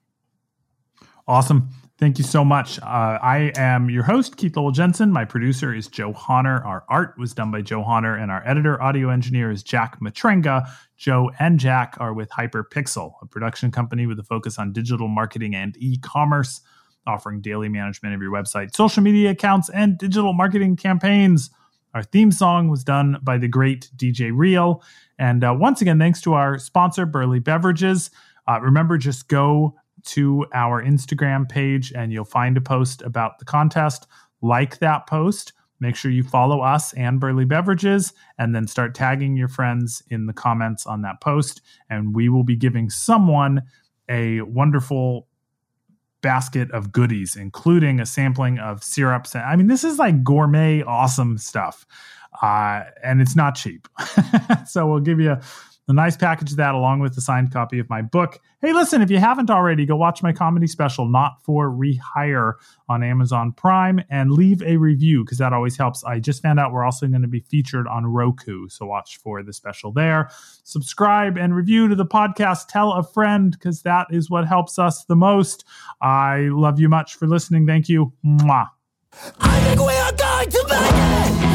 Awesome. Thank you so much. Uh, I am your host, Keith Lowell Jensen. My producer is Joe Honor. Our art was done by Joe Honor, and our editor, audio engineer is Jack Matrenga. Joe and Jack are with Hyperpixel, a production company with a focus on digital marketing and e commerce, offering daily management of your website, social media accounts, and digital marketing campaigns. Our theme song was done by the great DJ Real. And uh, once again, thanks to our sponsor, Burly Beverages. Uh, remember, just go to our Instagram page and you'll find a post about the contest. Like that post. Make sure you follow us and Burly Beverages and then start tagging your friends in the comments on that post. And we will be giving someone a wonderful basket of goodies, including a sampling of syrups. I mean, this is like gourmet, awesome stuff. Uh, and it's not cheap. so we'll give you a, nice package of that along with a signed copy of my book. Hey, listen, if you haven't already, go watch my comedy special, Not for Rehire, on Amazon Prime and leave a review because that always helps. I just found out we're also going to be featured on Roku. So watch for the special there. Subscribe and review to the podcast. Tell a friend because that is what helps us the most. I love you much for listening. Thank you. Mwah. I think we are going to make it.